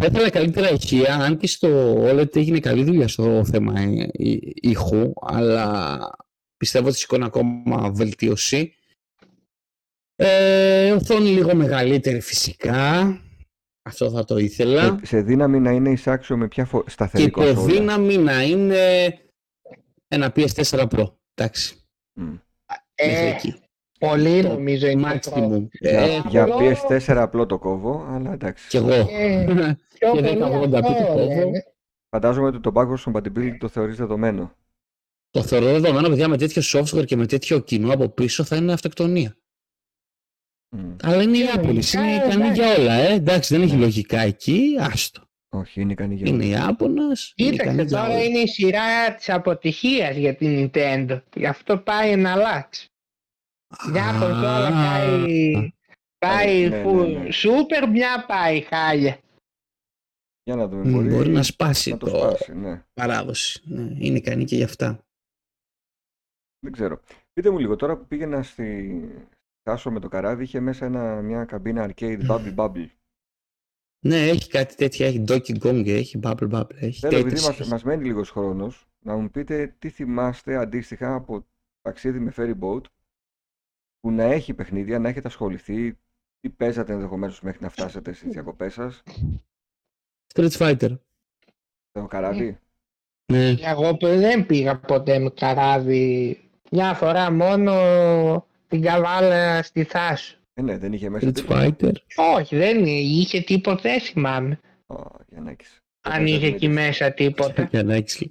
Θα ήθελα καλύτερα ηχεία, αν και στο OLED έγινε καλή δουλειά στο θέμα ε, εί- ήχου, αλλά πιστεύω ότι σηκώνει ακόμα βελτίωση. Ε, οθόνη λίγο μεγαλύτερη φυσικά, αυτό θα το ήθελα. Σε, σε δύναμη να είναι εισάξιο με ποια φο... σταθερή Και το κονσόλα; δύναμη να είναι ένα PS4 Pro. Εντάξει. Μμ. Μέχρι Ε, εκεί. πολύ Το νομίζω είναι Maximum. Για, Ε, για απλό- PS4 απλό το κόβω, αλλά εντάξει. Κι εγώ. Ε, πιο Και πολύ 1080p αυτό το κόβω. λένε. Φαντάζομαι ότι το backwards compatibility το θεωρείς δεδομένο. Το θεωρώ δεδομένο, παιδιά, με τέτοιο software και με τέτοιο κοινό από πίσω θα είναι αυτοκτονία. Μμ. Αλλά είναι η Ναι, Apple, λογικά, είναι ικανή εντάξει. για όλα, ε. Εντάξει, δεν έχει Ναι. λογικά εκεί, άστο. Όχι, είναι ικανή για Είναι όλα. Ιάπωνας, είναι Κοίταξε ικανή για τώρα όλα. είναι η σειρά της αποτυχίας για την Nintendo. Γι' αυτό πάει να αλλάξει. Μια Α, κονσόλα πάει, πάει ναι, φου- ναι, ναι. σούπερ, μια πάει χάλια. Για να δούμε. μ, Μπορεί, Μπορεί να σπάσει να το το σπάσει, ναι. παράδοση. Ναι, είναι ικανή και γι' αυτά. Δεν ξέρω. Πείτε μου λίγο, τώρα που πήγαινα στη Τάσο με το καράβι, είχε μέσα ένα, μια καμπίνα arcade bubble bubble. Ναι, έχει κάτι τέτοια, έχει Donkey Kong, έχει Bubble Bubble, έχει Θέλω, επειδή Tetris, μας, έχει. μας μένει λίγος χρόνος, να μου πείτε τι θυμάστε αντίστοιχα από ταξίδι με ferry boat, που να έχει παιχνίδια, να έχετε ασχοληθεί, τι παίζατε ενδεχομένως μέχρι να φτάσετε στις διακοπές σας, Street Fighter. το καράβι. Ναι. Εγώ που δεν πήγα ποτέ με καράβι. Μια φορά μόνο την καβάλα στη Θάσο. Ε, ναι, δεν είχε μέσα Street τίποτα. Fighter. Όχι, δεν είχε τίποτα, δεν θυμάμαι. Ω, Γιαννάκης. Αν Δεν είχε παίζατε εκεί με μέσα τίποτα. Για να έχεις...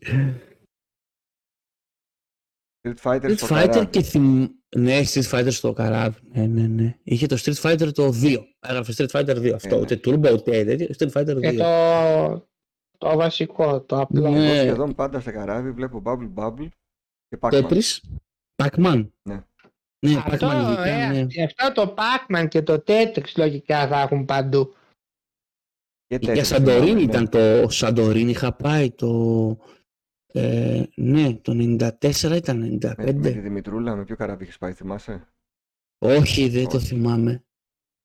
Street Fighter Street στο Fighter καράβι. και θυμ... Ναι, Street Fighter στο καράβι. Ναι, ναι, ναι. Είχε το Street Fighter το 2. Έγραφε Street Fighter 2. Αυτό. ναι. Ούτε Turbo, ούτε τέτοιο. Street Fighter 2. Και το, το βασικό, το απλό. Ναι. Εγώ σχεδόν πάντα σε καράβι βλέπω bubble bubble και Pac-Man. Tetris. Pac-Man. Ναι. Ναι, Αυτό, Pac-Man ειδικά, ε, ναι. αυτό το Pac-Man και το Tetris λογικά θα έχουν παντού. Και Για Tetris Σαντορίνη θυμάμαι, ναι. ήταν το Σαντορίνη είχα πάει το... Ε, ναι, το 94 ήταν, Με, με τη 95. Δημητρούλα, με ποιο καράβι είχες πάει, θυμάσαι; Όχι, δεν το Όχι. θυμάμαι.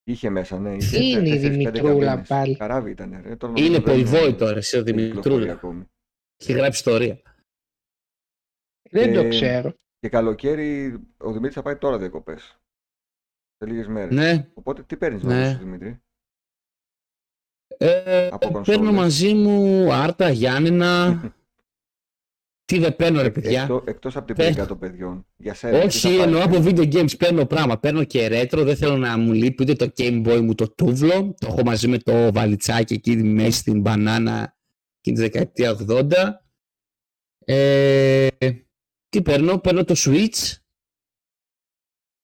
Είχε μέσα, ναι. Είχε Τι είναι η 4-5 Δημητρούλα καμπίνες. πάλι; Καράβι ήταν, ρε. Τώρα νομίζω Είναι δεν περιβόητο, ρε, εσύ ο δεν κυκλοφορεί Δημητρούλα. ακόμη. Έχει γράψει ιστορία. Δεν το Ε, ξέρω. Και καλοκαίρι ο Δημήτρης θα πάει τώρα διακοπές. Σε λίγες μέρες. Ναι. Οπότε τι παίρνεις Ναι. μαζί σου, Δημήτρη; Ε, Από κονσόλες. παίρνω μαζί μου Άρτα, Γιάννενα. Τι δεν παίρνω, ρε παιδιά. Εκτό, εκτός από την Παίρνω. πληγά των παιδιών. Για σένα. τι Όχι, θα πάρεις, εννοώ ε; από video games. Παίρνω πράγμα. Παίρνω και retro. Δεν θέλω να μου λείπει ούτε το Game Boy μου το τούβλο. Το έχω μαζί με το βαλιτσάκι εκεί μέσα στην μπανάνα εκείνη τη δεκαετία 80. Ε, τι παίρνω, παίρνω το Switch.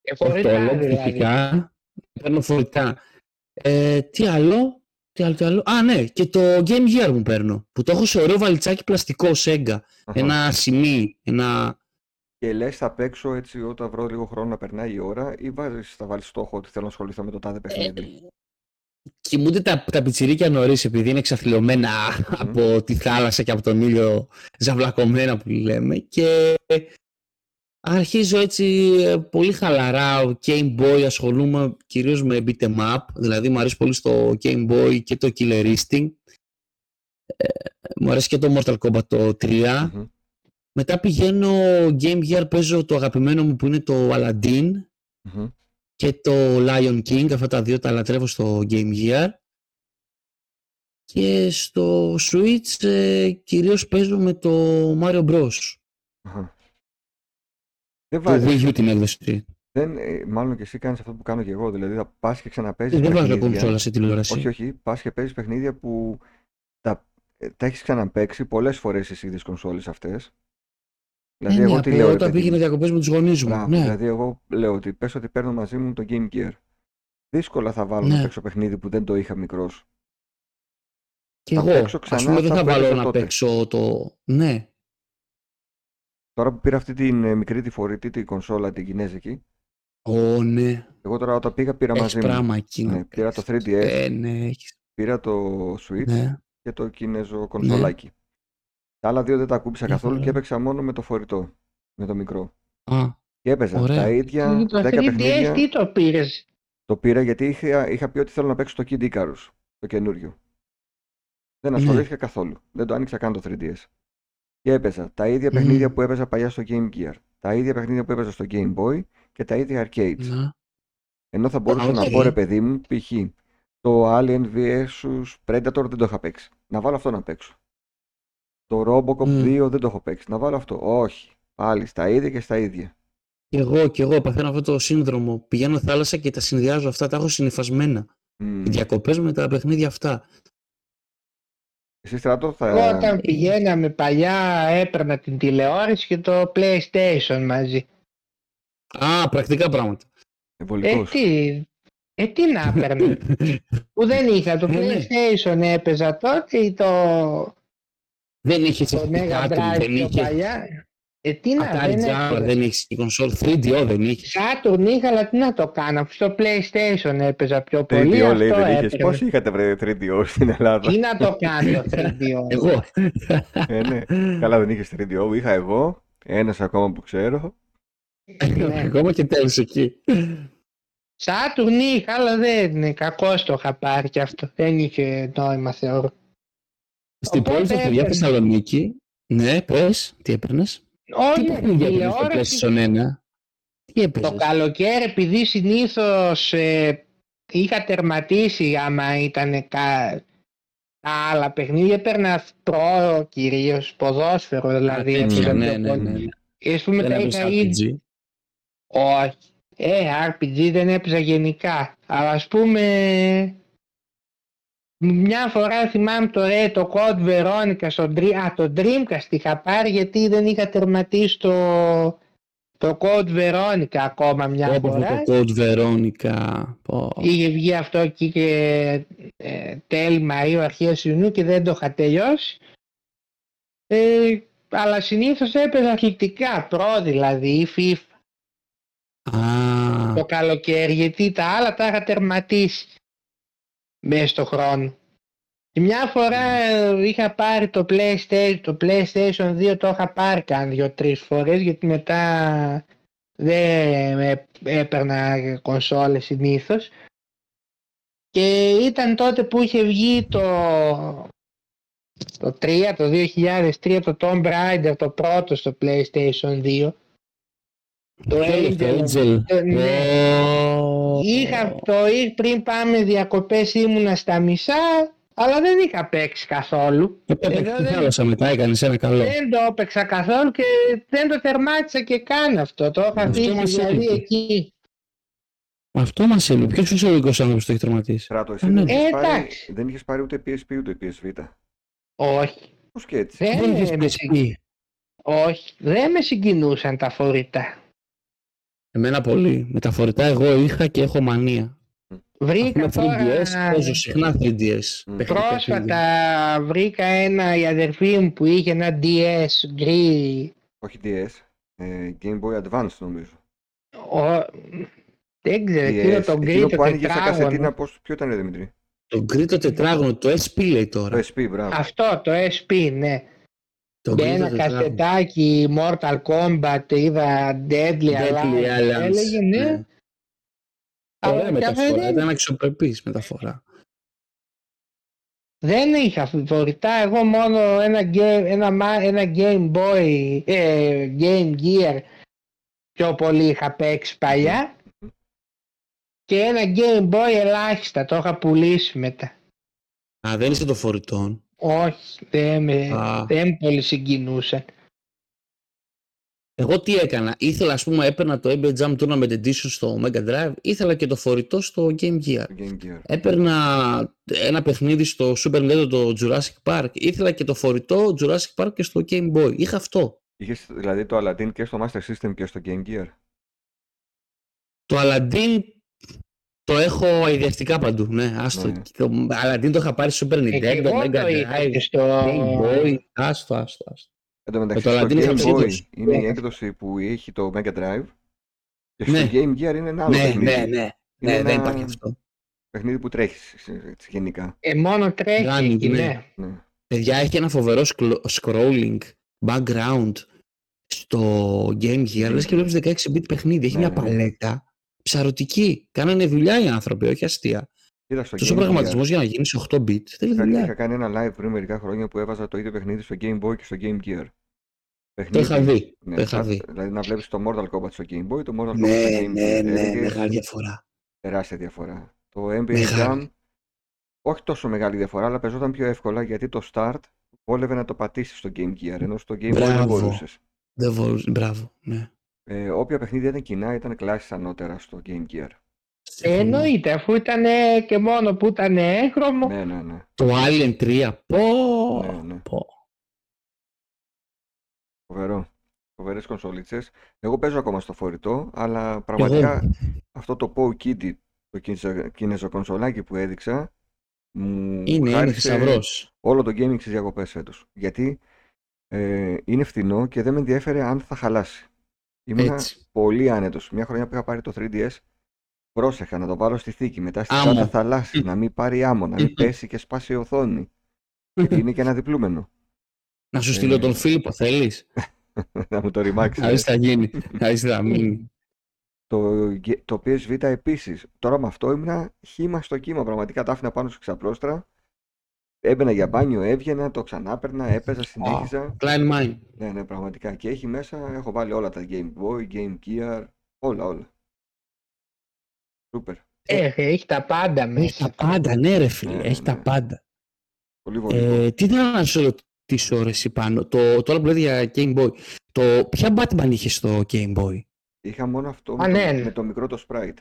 Και Το φορητά OLED δηλαδή. φυσικά. Παίρνω φορητά. Ε, τι άλλο, τι άλλο, τι άλλο. Α, ναι, και το Game Gear μου παίρνω. Που το έχω σε ωραίο βαλιτσάκι πλαστικό Sega. Αχα. Ένα σημείο, ένα... Και λες θα παίξω έτσι όταν βρω λίγο χρόνο να περνάει η ώρα ή βάζεις, θα βάλεις στόχο ότι θέλω να ασχοληθώ με το τάδε παιχνίδι; Κοιμούνται τα, τα πιτσιρίκια νωρίς επειδή είναι εξαθλειωμένα από τη θάλασσα και από τον ήλιο ζαβλακωμένα που λέμε και αρχίζω έτσι ε, πολύ χαλαρά. Game Boy ασχολούμαι κυρίως με beat'em up δηλαδή μου αρέσει πολύ στο Game Boy και το Killer Instinct. Ε, μου αρέσει και το Mortal Kombat το 3 Μμμ. μετά πηγαίνω Game Gear παίζω το αγαπημένο μου που είναι το Aladdin. Μμμ. Και το Lion King, αυτά τα δύο τα λατρεύω στο Game Gear. Και στο Switch ε, κυρίως παίζω με το Mario Bros. Αχα. Δεν Το βάζεις, Wii U την έκδοση. δεν, ε, μάλλον και εσύ κάνεις αυτό που κάνω και εγώ, δηλαδή θα πας και ξαναπέζεις Δεν βάζω παιχνίδια. κονσόλα σε τηλεόραση. Όχι, όχι, πας και παίζεις παιχνίδια που τα, ε, τα έχεις ξαναπαίξει πολλές φορές στις ίδιες κονσόλες αυτές. Δηλαδή Ε, ναι, εγώ τι από λέω, ρε όταν παιδί πήγαινε μου. διακοπές με τους γονείς μου. Μπράβο, Ναι. Δηλαδή εγώ λέω ότι πες ότι παίρνω μαζί μου το Game Gear. Δύσκολα θα βάλω Ναι. να παίξω παιχνίδι που δεν το είχα μικρός. Και θα εγώ, παίξω ας ξανά πούμε, δεν αυτά θα που βάλω έπαιζα να τότε. παίξω το... Ναι, Τώρα που πήρα αυτή την ε, μικρή τη φορητή την κονσόλα την κινέζικη, Ω, ναι. εγώ τώρα όταν πήγα πήρα Έχεις μαζί μου. πράγμα εκεί να Ναι, πήρα το παίξεις. 3DS, Ε, ναι, έχεις. πήρα το Switch Ναι. και το κινέζο κονσολάκι. Τα άλλα δύο δεν τα ακούμπησα Ναι, καθόλου και ωραία. έπαιξα μόνο με το φορητό, με το μικρό. Α, Και έπαιζα Ωραία. τα ίδια Το 10 3DS παιχνίδια. τι το πήρες; Το πήρα γιατί είχα, είχα πει ότι θέλω να παίξω το Kid Icarus, το καινούριο. Δεν Ναι. ασχολήθηκα καθόλου. Δεν το άνοιξα καν το 3DS. Και έπαιζα τα ίδια Μμμ. παιχνίδια που έπαιζα παλιά στο Game Gear, τα ίδια παιχνίδια που έπαιζα στο Game Boy και τα ίδια arcades. να. Ενώ θα μπορούσα να οκ. πω ρε παιδί μου, π.χ. το Alien vs Predator δεν το είχα παίξει. Να βάλω αυτό να παίξω. Το Robocop Μμ. 2 δεν το έχω παίξει. Να βάλω αυτό. Όχι. Πάλι στα ίδια και στα ίδια. Και εγώ, και εγώ παθαίνω αυτό το σύνδρομο. Πηγαίνω θάλασσα και τα συνδυάζω αυτά, τα έχω συνυφασμένα. Μμ. Οι διακοπές με τα παιχνίδια αυτά. Εσύ στρατό θα... Εγώ όταν πηγαίναμε παλιά έπαιρνα την τηλεόραση και το PlayStation μαζί. Α, πρακτικά πράγματα. Ε, Εμβολικός. τι, ε, τι να έπαιρνε. που δεν είχα. Το Ε, ναι. PlayStation έπαιζα τότε ή το, δεν είχε το Mega εφηκτικά του, Drive δεν πιο είχε παλιά. Ε, τι να, Atari δεν Jaguar, έπαιζα. δεν είχε και κονσόλ 3DO, δεν είχε. Saturn είχα, αλλά τι να το κάνω. Στο PlayStation έπαιζα πιο πολύ. 3DO λέει αυτό δεν είχες. έπαιρνα. Πώς είχατε βρε 3DO στην Ελλάδα; Τι να το κάνω 3DO. Εγώ. ε, ναι. Καλά δεν είχες 3DO. Είχα εγώ. Ένας ακόμα που ξέρω. Ναι. Ακόμα και τέλος εκεί. Saturn είχα, αλλά δεν είναι κακό το είχα πάρει και αυτό. Δεν είχε νόημα θεωρώ. Στην Οπότε πόλη στα παιδιά έπαιρνε. Θεσσαλονίκη. Ναι, πες, τι έπαιρνες; Τι Όχι, παιχνίδια έπαιρνες στο τηλεόραση PlayStation 1. Τι Το έπαιζες. καλοκαίρι επειδή συνήθως ε, είχα τερματίσει άμα ήταν κα... τα άλλα παιχνίδια έπαιρνα προ κυρίως ποδόσφαιρο δηλαδή Α, τέτοια, έπαιζα ναι, πιο ναι, πολύ. ναι. Ε, Ας πούμε Δεν τα έπαιζες είχα ήδη RPG; όχι ε RPG δεν έπαιζα γενικά αλλά ας πούμε μια φορά θυμάμαι το, ρε, το Code Veronica στο Dream, α, το Dreamcast είχα πάρει γιατί δεν είχα τερματίσει το, το Code Veronica ακόμα μια Όπω φορά αυτό το Code Veronica. Πω. Είχε βγει αυτό εκεί και ε, τέλη Μαΐου, αρχές Ιουνίου και δεν το είχα τελειώσει. Ε, αλλά συνήθως έπαιζα αθλητικά, προ δηλαδή ή FIFA Α, το καλοκαίρι, γιατί τα άλλα τα είχα τερματίσει μέσα στο χρόνο. Και μια φορά ε, είχα πάρει το PlayStation, το PlayStation 2 το είχα πάρει καν δύο-τρεις φορές γιατί μετά δεν ε, έπαιρνα κονσόλες συνήθως και ήταν τότε που είχε βγει το το 3, το 2003 το Tomb Raider το πρώτο στο PlayStation 2 το Angel. Angel, Angel. ε, ναι. Πω. Είχα το ή- πριν πάμε διακοπές ήμουνα στα μισά, αλλά δεν είχα παίξει καθόλου. Ε, πέπε, Εδώ τι δεν- θάλασσα μετά έκανες ένα καλό. Δεν το έπαιξα καθόλου και δεν το τερμάτισα και καν αυτό. Το είχα Αυτό αφήσει μας δηλαδή έλειπε. εκεί. Αυτό μας έλειπε. Ποιος φυσιολογικός άνθρωπος το έχει τερματίσει; Στράτο, εσύ Ε, δεν ναι. είχες Ε, πάρει, εντάξει. δεν είχες πάρει ούτε PSP ούτε PSV. Όχι. Πώς και έτσι; Δεν, Δεν είχες με PSP. συγκ- Όχι. Δεν με συγκινούσαν τα φορητά. Εμένα πολύ. Με τα φορητά εγώ είχα και έχω μανία. Βρήκα Με 3DS τώρα... παίζω συχνά 3DS. Μμ. Παιχνίδι, Πρόσφατα παιχνίδι. βρήκα ένα η αδερφή μου που είχε ένα DS γκρι Όχι DS. ε, Game Boy Advance νομίζω. Ο... Δεν ξέρω, εκείνο DS. το γκρι Εκείνο το που άνοιγες σαν κασετίνα, τετράγωνο. πώς, ποιο ήταν ρε Δημητρή. Το γκρι το τετράγωνο, το SP λέει Το τώρα. SP, μπράβο. Αυτό το SP, ναι. Το Και γκρι το ένα τετράγωνο. κασετάκι Mortal Kombat, είδα Deadly Deadly Alliance, Alliance. έλεγε, ναι. ναι. Αλλά Ωραία και αυτό μεταφορά, δεν, ήταν αξιοπρεπής μεταφορά. δεν είχα φορητά, εγώ μόνο ένα game, ένα, μα- ένα Game Boy, ε, Game Gear πιο πολύ είχα παίξει παλιά και ένα Game Boy ελάχιστα, το είχα πουλήσει μετά. Α, δεν είσαι το φορητόν. Όχι, δεν με, Α. δεν με πολύ συγκινούσαν. Εγώ τι έκανα, ήθελα ας πούμε έπαιρνα το NBA Jam Tournament Edition στο Mega Drive, ήθελα και το φορητό στο Game Gear. Το Game Gear. Έπαιρνα ένα παιχνίδι στο Super Nintendo το Jurassic Park, ήθελα και το φορητό Jurassic Park και στο Game Boy. Είχα αυτό. Είχες δηλαδή το Aladdin και στο Master System και στο Game Gear. Το Aladdin το έχω αειδιαστικά παντού, ναι, άστο. Ναι. Το Aladdin το είχα πάρει στο Super Ε, και Nintendo, εγώ Mega το είχα Drive, και στο... Game Boy, άστο, άστο, άστο. Εν τω μεταξύ το στο Aladdin είχα Game ψήσει Boy το- είναι η Ναι. έκδοση που έχει το Mega Drive και στο Ναι. Game Gear είναι ένα άλλο Ναι, παιχνίδι. ναι, ναι, Είναι ναι, δεν ένα υπάρχει αυτό. παιχνίδι που τρέχεις έτσι, γενικά. Ε, μόνο τρέχεις Running, εκεί, ναι. ναι. Ναι. Παιδιά, έχει ένα φοβερό σκλο- scrolling background στο Game Gear. Λες και βλέπεις 16-bit παιχνίδι. Έχει Ναι, μια ναι. παλέτα ψαρωτική. Κάνανε δουλειά οι άνθρωποι, όχι αστεία. Κοίτα στο Τόσο Game πραγματισμός Gear. για να γίνει σε 8-bit. Θέλει Είχα, δουλειά. είχα κάνει ένα live πριν μερικά χρόνια που έβαζα το ίδιο παιχνίδι στο Game Boy και στο Game Gear. Το είχα δει. Ναι, το είχα σαν- δει. Δηλαδή να βλέπεις το Mortal Kombat στο Game Boy, το Mortal Kombat Ναι, στο Game ναι, Gear. ναι, Έλεγες μεγάλη διαφορά. τεράστια διαφορά. Το NBA Μεγάλη. Jam, όχι τόσο μεγάλη διαφορά, αλλά παίζονταν πιο εύκολα γιατί το Start βόλευε να το πατήσεις στο Game Gear, ενώ στο Game Boy δεν Μπράβο. μπορούσες. The Evolution, μπράβο. Ναι. Ε, όποια παιχνίδια ήταν κοινά ήταν κλάσεις ανώτερα στο Game Gear. Ε, εννοείται, αφού ήταν και μόνο που ήταν έγχρωμο. Ναι, ναι, ναι. Το Alien 3, πω, Ναι, ναι. πω. Φοβερό. Φοβερές κονσολίτσε. Εγώ παίζω ακόμα στο φορητό, αλλά πραγματικά αυτό το Pow Kitty, το κίνεζο- κινέζο-κονσολάκι που έδειξα, μου Είναι, είναι χάρισε θησαυρός. όλο το gaming στις διακοπές φέτος. Γιατί ε, είναι φθηνό και δεν με ενδιαφέρε αν θα χαλάσει. Ήμουνα Έτσι. πολύ άνετος. Μια χρονιά που είχα πάρει το 3DS, πρόσεχα να το βάλω στη θήκη, μετά στη Άμμο. τσάντα θαλάσσι, να μην πάρει άμμο, να μην πέσει και σπάσει η οθόνη. Γιατί είναι και ένα διπλούμενο. Να σου στείλω Ε, τον Φίλιππο, θέλεις; να μου το ρημάξεις. Να δεις τι θα γίνει. Να δεις τι θα μείνει. Το, γε- το PSV επίσης. Τώρα με αυτό ήμουνα χήμα στο κύμα. Πραγματικά τα άφηνα πάνω σε ξαπλώστρα. Έμπαινα για μπάνιο, έβγαινα, το ξανάπαιρνα, έπαιζα, συνέχιζα. Klein Mind. Ναι, ναι, πραγματικά. Και έχει μέσα, έχω βάλει όλα τα Game Boy, Game Gear, όλα, όλα. Σούπερ. Ε, έχει τα πάντα Έχει μέσα. τα πάντα, ναι, ρε φίλε. Ναι, Έχει ναι. τα πάντα. Πολύ βολικό. Ε, τι ήθελα να σου ρωτήσω ρε εσύ πάνω. Το, τώρα που λέτε για Game Boy. Το, ποια Batman είχε στο Game Boy; Είχα μόνο αυτό Α, με, ναι, το, ναι. με το μικρό το sprite.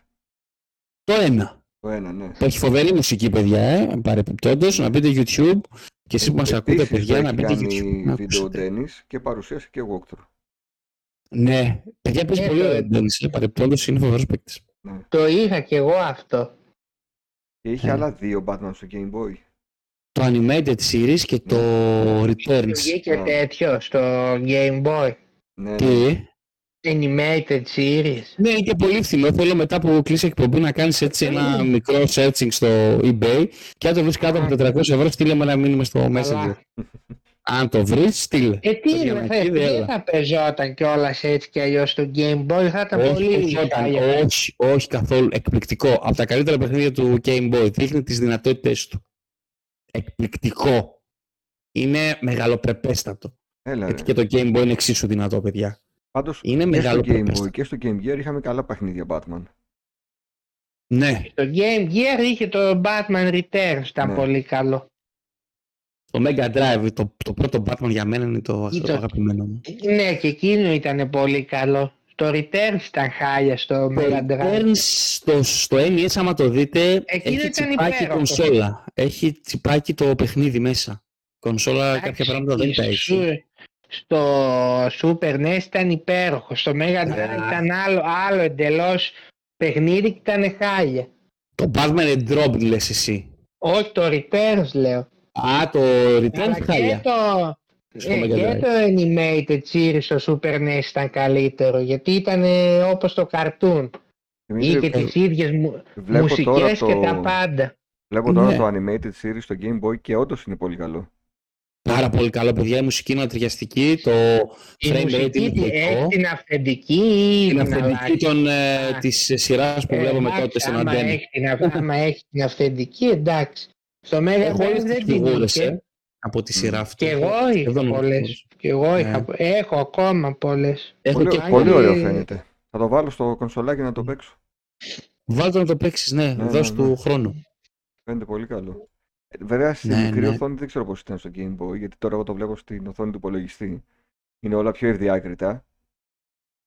Το ένα. Το ένα, ναι. Που έχει φοβερή μουσική, παιδιά, ε, παρεπιπτόντως, να μπείτε YouTube και εσείς που μας ακούτε, Επίσης, παιδιά, το να έχει μπείτε κάνει YouTube. Να βίντεο ακούσετε. Dennis και παρουσίασε και walkthrough. Ναι, παιδιά παίζει Ε, πολύ το- ωραία Dennis, ε, παρεπιπτόντως είναι φοβερός παίκτης. Ναι. Το είχα κι εγώ αυτό. Και είχε Ε. άλλα δύο Batman στο Game Boy. Το Animated Series και το Returns. Βγήκε Α. τέτοιο στο Game Boy. Ναι, ναι. Τι; Animated series. Ναι, είναι και πολύ φθηνό. Θέλω μετά που κλείσει εκπομπή να κάνεις έτσι ένα μικρό searching στο eBay και αν το βρεις κάτω από 400 ευρώ, στείλε με ένα μήνυμα στο Messenger. Αλλά, Αν το βρεις, στείλε. ε, τι Το είναι, διαμακίδι, δεν έλα. θα παίζόταν κιόλας έτσι κι αλλιώς στο Game Boy. Θα ήταν Όχι, πολύ όχι, όταν- χάλια. όχι, όχι καθόλου. Εκπληκτικό. Από τα καλύτερα παιχνίδια του Game Boy. Δείχνει τις δυνατότητες του. Εκπληκτικό. Είναι μεγαλοπρεπέστατο. Έλα, Γιατί ρε. και το Game Boy είναι εξίσου δυνατό, παιδιά. Πάντως Είναι και στο μεγάλο Game Boy προπέστατο. και στο Game Gear είχαμε καλά παιχνίδια Batman. Ναι, Το Game Gear είχε το Batman Returns, ήταν Ναι. πολύ καλό. το Mega Drive, το, το πρώτο Batman για μένα είναι το, Ή το το- αγαπημένο μου. Ναι, και εκείνο ήταν πολύ καλό. Το Returns ήταν χάλια στο Το Mega Drive. Returns στο, στο NES, άμα το δείτε, Εκείνο έχει ήταν τσιπάκι υπέροχο. κονσόλα. Έχει τσιπάκι το παιχνίδι μέσα. Κονσόλα κάποια Εντάξει, πράγματα δεν τα έχει. Σου- Στο Super NES ήταν υπέροχο. Στο Mega Drive Α. ήταν άλλο, άλλο εντελώς παιχνίδι και ήταν χάλια. Το Batman and Drop λες εσύ. Όχι το Returns λέω. Α, το Αλλά Returns και χάλια. το, Στο ε, Mega και Drive. το Animated Series στο Super NES ήταν καλύτερο γιατί ήταν ε, όπως το cartoon. Δημήτρη, Είχε τις ίδιες μου, βλέπω τώρα, μουσικές το, και τα πάντα. βλέπω τώρα Ναι. το Animated Series στο Game Boy και όντως είναι πολύ καλό. Πάρα πολύ καλό, παιδιά. Η μουσική είναι ατριαστική. Το Η frame rate μουσική είναι τι- θετικό. έχει την αυθεντική ή Την την αυθεντική αλλάζει. των, ε, Α. της σειράς που Ε, βλέπουμε εντάξει, τότε στην άμα αντένα. Έχει την, αυ- άμα έχει την αυθεντική, εντάξει. Στο Mega Έχω Drive όλες τις δεν την φιγούρες, είχε. ε, από τη σειρά αυτή. Και εγώ είχα Σχεδόν όλες τις πολλές. φιγούρες. Και εγώ Ναι. είχα, έχω ακόμα πολλές. Έχω Πολύ, και αν πολύ και- ωραίο φαίνεται. Θα το βάλω στο κονσολάκι να το παίξω. Βάλτε να το παίξεις, ναι. Ναι, Δώσ' ναι, του ναι. χρόνο. Φαίνεται πολύ καλό. Ε, Βέβαια στη Ναι, μικρή ναι. οθόνη δεν ξέρω πώς ήταν στο Game Boy, γιατί τώρα εγώ το βλέπω στην οθόνη του υπολογιστή. Είναι όλα πιο ευδιάκριτα.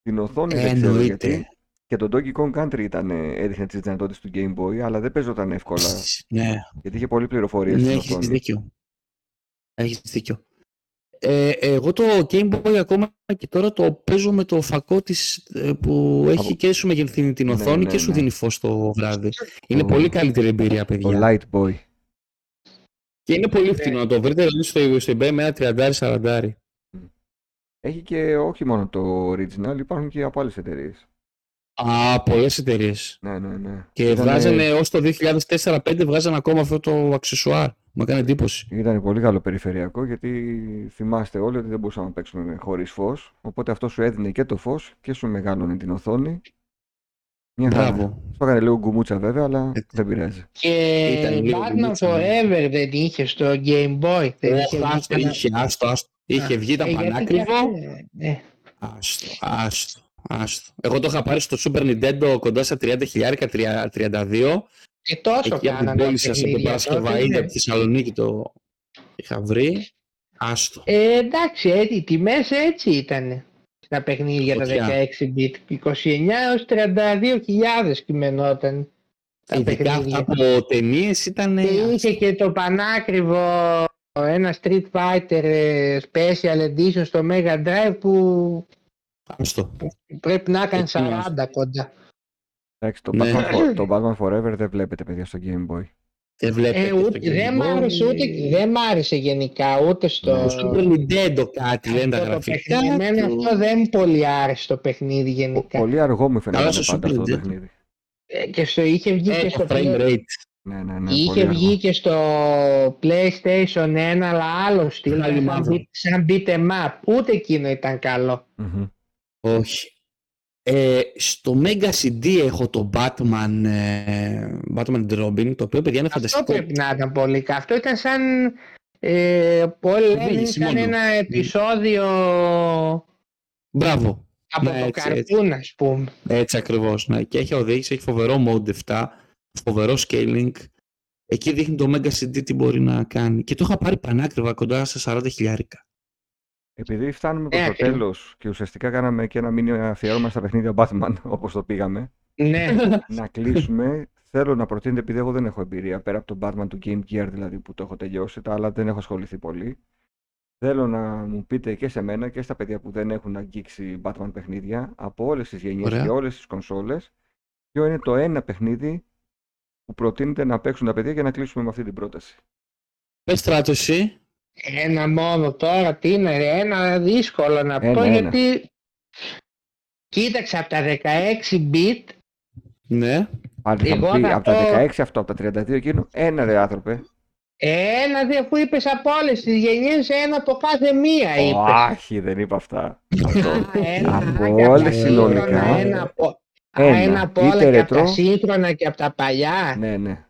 Στην οθόνη δεν ξέρω Εννοείται. γιατί. Και το Donkey Kong Country ήταν, ε, έδειχνε τις δυνατότητες του Game Boy, αλλά δεν παίζονταν εύκολα, Ναι, γιατί είχε πολλή πληροφορία ναι, στην έχεις οθόνη. δίκιο. Έχεις δίκιο. Ε, εγώ το Game Boy ακόμα και τώρα το παίζω με το φακό της ε, που έχει Από- και σου μεγενθύνει την Ναι, οθόνη ναι, και σου ναι. δίνει φως το βράδυ. Είναι Το- πολύ καλύτερη εμπειρία, Το παιδιά. Light Boy. Και είναι πολύ φθηνό να το βρείτε δηλαδή στο, στο eBay με ένα 30-40. Έχει και όχι μόνο το original, υπάρχουν και από άλλες εταιρείες. Α, πολλές εταιρείες. Ναι, ναι, ναι. Και Ήτανε- βγάζανε ως το 2004-2005 βγάζανε ακόμα αυτό το αξεσουάρ. Μου έκανε εντύπωση. Ήταν πολύ καλό περιφερειακό γιατί θυμάστε όλοι ότι δεν μπορούσαμε να παίξουμε χωρίς φως. Οπότε αυτό σου έδινε και το φως και σου μεγάλωνε την οθόνη. Μια χαρά. Μπράβο. Στο έκανε λίγο γκουμούτσα βέβαια, αλλά Έτσι. δεν πειράζει. Και Ήταν λίγο Batman γκουμίτσα, ναι. Forever δεν είχε στο Game Boy. Δεν Όχι, είχε άστο, βγει είχε, άστο, άστο. Είχε βγει, ήταν Ε, γιατί πανάκριβο. και αυτό, ναι. Άστο, άστο, άστο. Εγώ το είχα πάρει στο Super Nintendo κοντά στα 30 χιλιάρικα, 32. Και τόσο Εκεί από την κάνανε πόλη τα σας, από την παιχνίδια Παρασκευά, τότε, είναι ναι. από τη Θεσσαλονίκη το είχα βρει. Άστο. Ε, εντάξει, έτσι, οι τιμές έτσι ήταν. Στα παιχνίδια τα Φωτιά. 16 bit. 29 έως 32.000 κειμενόταν τα Ειδικά παιχνίδια. αυτά από ταινίες ήταν. Και είχε και το πανάκριβο ένα Street Fighter ε, Special Edition στο Mega Drive που Άστο. πρέπει να έκανε Εκείνο. 40 κοντά. Εντάξει, το, Ναι. Batman, For- το Batman Forever δεν βλέπετε, παιδιά, στο Game Boy. Δεν βλέπετε. Ε, και στο ούτε, δεν Game μ' Boy. άρεσε ούτε, δεν μ' άρεσε γενικά ούτε στο... Στο Super Nintendo κάτι λένε τα αυτό το γραφικά. παιχνίδι. Εμένα του. αυτό δεν μου πολύ άρεσε το παιχνίδι γενικά. Πολύ αργό μου Καλά, φαίνεται στο πάντα Super αυτό το Nintendo. παιχνίδι. Ε, Και στο, είχε βγει Ε, και στο το frame Play- rate. Ναι, ναι, ναι. Είχε πολύ βγει αργό. και στο PlayStation 1, αλλά άλλο στυλ, Πάλι σαν, μαύρο. beat- σαν beat em up. Ούτε εκείνο ήταν καλό. Μμμ. Όχι. Ε, στο Mega CD έχω το Batman, ε, Batman and Robin, το οποίο παιδιά είναι Αυτό φανταστικό. πρέπει να ήταν πολύ καλό. Αυτό ήταν σαν. Ε, πολύ λένε, Οδήγηση σαν μόνο. ένα επεισόδιο Μπράβο. από Ναι, το έτσι, έτσι. καρτούν, ας πούμε. Έτσι ακριβώς. Ναι. Και έχει οδήγηση, έχει φοβερό mode 7, φοβερό scaling. Εκεί δείχνει το Mega CD τι μπορεί να κάνει. Και το είχα πάρει πανάκριβα κοντά στα 40 χιλιάρικα. Επειδή φτάνουμε προς Ε, το ακριβώς. τέλος και ουσιαστικά κάναμε και ένα μήνυμα αφιέρωμα στα παιχνίδια Batman, όπως το πήγαμε, ναι. να κλείσουμε. Θέλω να προτείνετε, επειδή εγώ δεν έχω εμπειρία, πέρα από τον Batman του Game Gear δηλαδή που το έχω τελειώσει, τα άλλα δεν έχω ασχοληθεί πολύ. Θέλω να μου πείτε και σε μένα και στα παιδιά που δεν έχουν αγγίξει Batman παιχνίδια από όλες τις γενιές Ωραία. και όλες τις κονσόλες ποιο είναι το ένα παιχνίδι που προτείνετε να παίξουν τα παιδιά για να κλείσουμε με αυτή την πρόταση. Πες στράτο εσύ. Ένα μόνο τώρα, τι είναι, ρε, ένα δύσκολο να Ένα, πω ένα. γιατί. Κοίταξε από τα 16 bit, Πάλι Ναι. θα μου Εγώ πει θα από τα πω- 16 αυτό, από τα 32 εκείνο, ένα ρε άνθρωπε. ένα δε αφού είπες από όλες τις γενιές, ένα από κάθε μία είπες. Όχι, δεν είπα αυτά. Αυτό. ένα Από και τα όλες σύγχρονα, συνολικά. Ένα από, Α, Ένα. ένα από Είτε όλα και από τα retro. σύγχρονα και από τα παλιά. Ναι, ναι.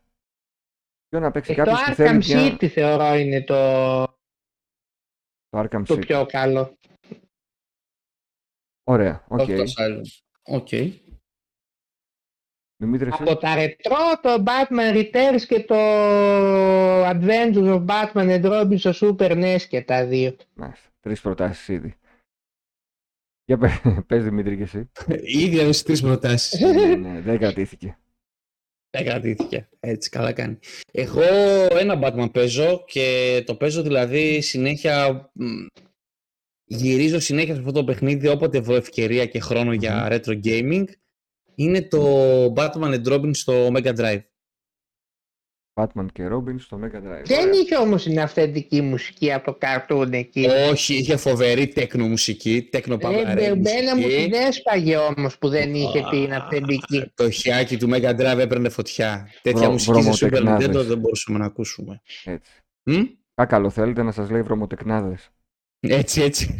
Ποιο να παίξει Ε, το κάποιος που Arkham θέλει μια... City θεωρώ είναι το, Το Arkham το City. πιο καλό. Ωραία, OK. Okay. OK. Δημήτρη, εσύ. Από τα ρετρό το Batman Returns και το Adventures of Batman and Robin στο Super NES και τα δύο. Μάλιστα. Τρεις προτάσεις ήδη. Για πες, πες Δημήτρη και εσύ. Ήδη έδωσε τρεις προτάσεις. ναι, ναι, δεν κρατήθηκε. Δεν κρατήθηκε. Έτσι, καλά κάνει. Εγώ ένα Batman παίζω και το παίζω δηλαδή συνέχεια. μ, Γυρίζω συνέχεια σε αυτό το παιχνίδι όποτε βρω ευκαιρία και χρόνο για retro gaming. Είναι το Batman and Robin στο Mega Drive. Batman και Robin στο Mega Drive. Δεν Ωραία. είχε όμως την αυθεντική μουσική από το καρτούν εκεί. Όχι, είχε φοβερή τέκνο μουσική, τέκνο Ε, παπαρέ Εμένα μου την έσπαγε όμως που δεν είχε Α, την αυθεντική. Το χιάκι του Mega Drive έπαιρνε φωτιά. Τέτοια Βρο- μουσική σε Super βρωμοτεκνάδες. Nintendo δεν μπορούσαμε να ακούσουμε. Έτσι. Μ; Κάκαλο θέλετε να σας λέει βρωμοτεκνάδες. Έτσι, έτσι.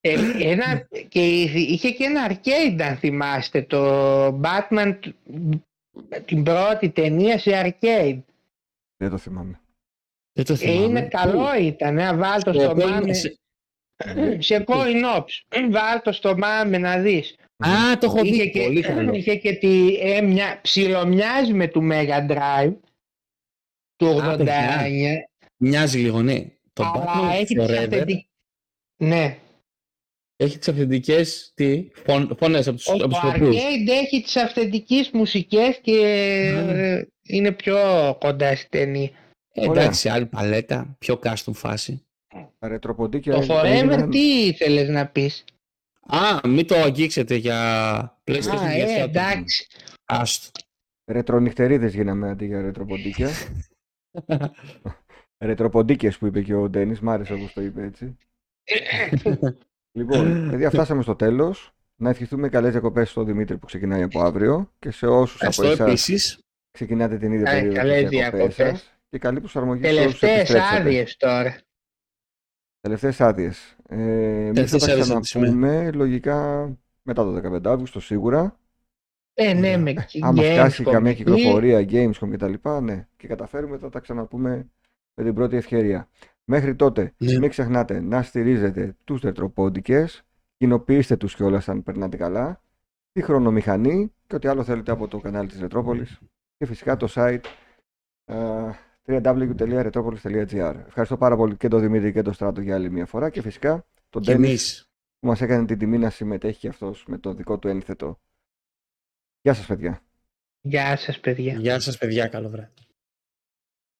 Ε, ένα, και είχε και ένα arcade αν θυμάστε το Batman του- την πρώτη ταινία σε arcade. Δεν το θυμάμαι. Δεν το Ε, θυμάμαι. είναι καλό ήταν, ε, βάλ το Το στο οποίο μάμε. είναι σε- Σε coin ops. Βάλ το στο μάμε να δεις. Α, το έχω Είχε δει. και, Πολύ καλό. είχε και τη, ε, μια, ψιλομοιάζει με του Mega Drive του Α, 89. παιδιά. Μοιάζει λίγο, ναι. Το αλλά Batman έχει τις Forever αυθεντικές... Ναι, έχει τις αυθεντικές τι, φων, φωνές από τους, ο, από το τους τοπίους. arcade έχει τις αυθεντικές μουσικές και ε, είναι πιο κοντά στη ταινία. Ε, Ωραία. εντάξει, άλλη παλέτα, πιο custom φάση. Τα ρετροποντίκια Το Forever έγιναν- τι ήθελες να πεις; Α, μην το αγγίξετε για PlayStation Α, για ε, αυτά. εντάξει. Άστο. Ρετρονυχτερίδες γίναμε αντί για ρετροποντίκια. Ρετροποντίκες που είπε και ο Ντένις, μ' άρεσε όπως το είπε έτσι. Λοιπόν, παιδιά, φτάσαμε στο τέλος. Να ευχηθούμε καλές διακοπές στον Δημήτρη που ξεκινάει από αύριο και σε όσους από Ευχαριστώ εσάς επίσης. ξεκινάτε την ίδια Καλές περίοδο τις διακοπές. διακοπές σας και καλή προσαρμογή σε όσους Τελευταίες επιστρέψετε. άδειες τώρα. Τελευταίες άδειες. Ε, εμείς θα Τελευταίες τα άδειες από τη ξαναπούμε λογικά μετά το 15 Αύγουστο σίγουρα. Ε, ναι, Ωραία. με Άμα φτάσει Gamescom καμία εκεί. κυκλοφορία, Gamescom κτλ. Ναι, και καταφέρουμε θα τα ξαναπούμε με την πρώτη ευκαιρία. Μέχρι τότε, Ναι. μην ξεχνάτε να στηρίζετε τους τετροπόντικες, κοινοποιήστε τους κιόλας αν περνάτε καλά, τη χρονομηχανή και ό,τι άλλο θέλετε από το κανάλι της Ρετρόπολης και φυσικά το site uh, www.retropolis.gr Ευχαριστώ πάρα πολύ και τον Δημήτρη και τον Στράτο για άλλη μια φορά και φυσικά τον Και Ντένις εμείς. που μας έκανε την τιμή να συμμετέχει και αυτός με το δικό του ένθετο. Γεια σας παιδιά. Γεια σας παιδιά. Γεια σας παιδιά, καλό βράδυ.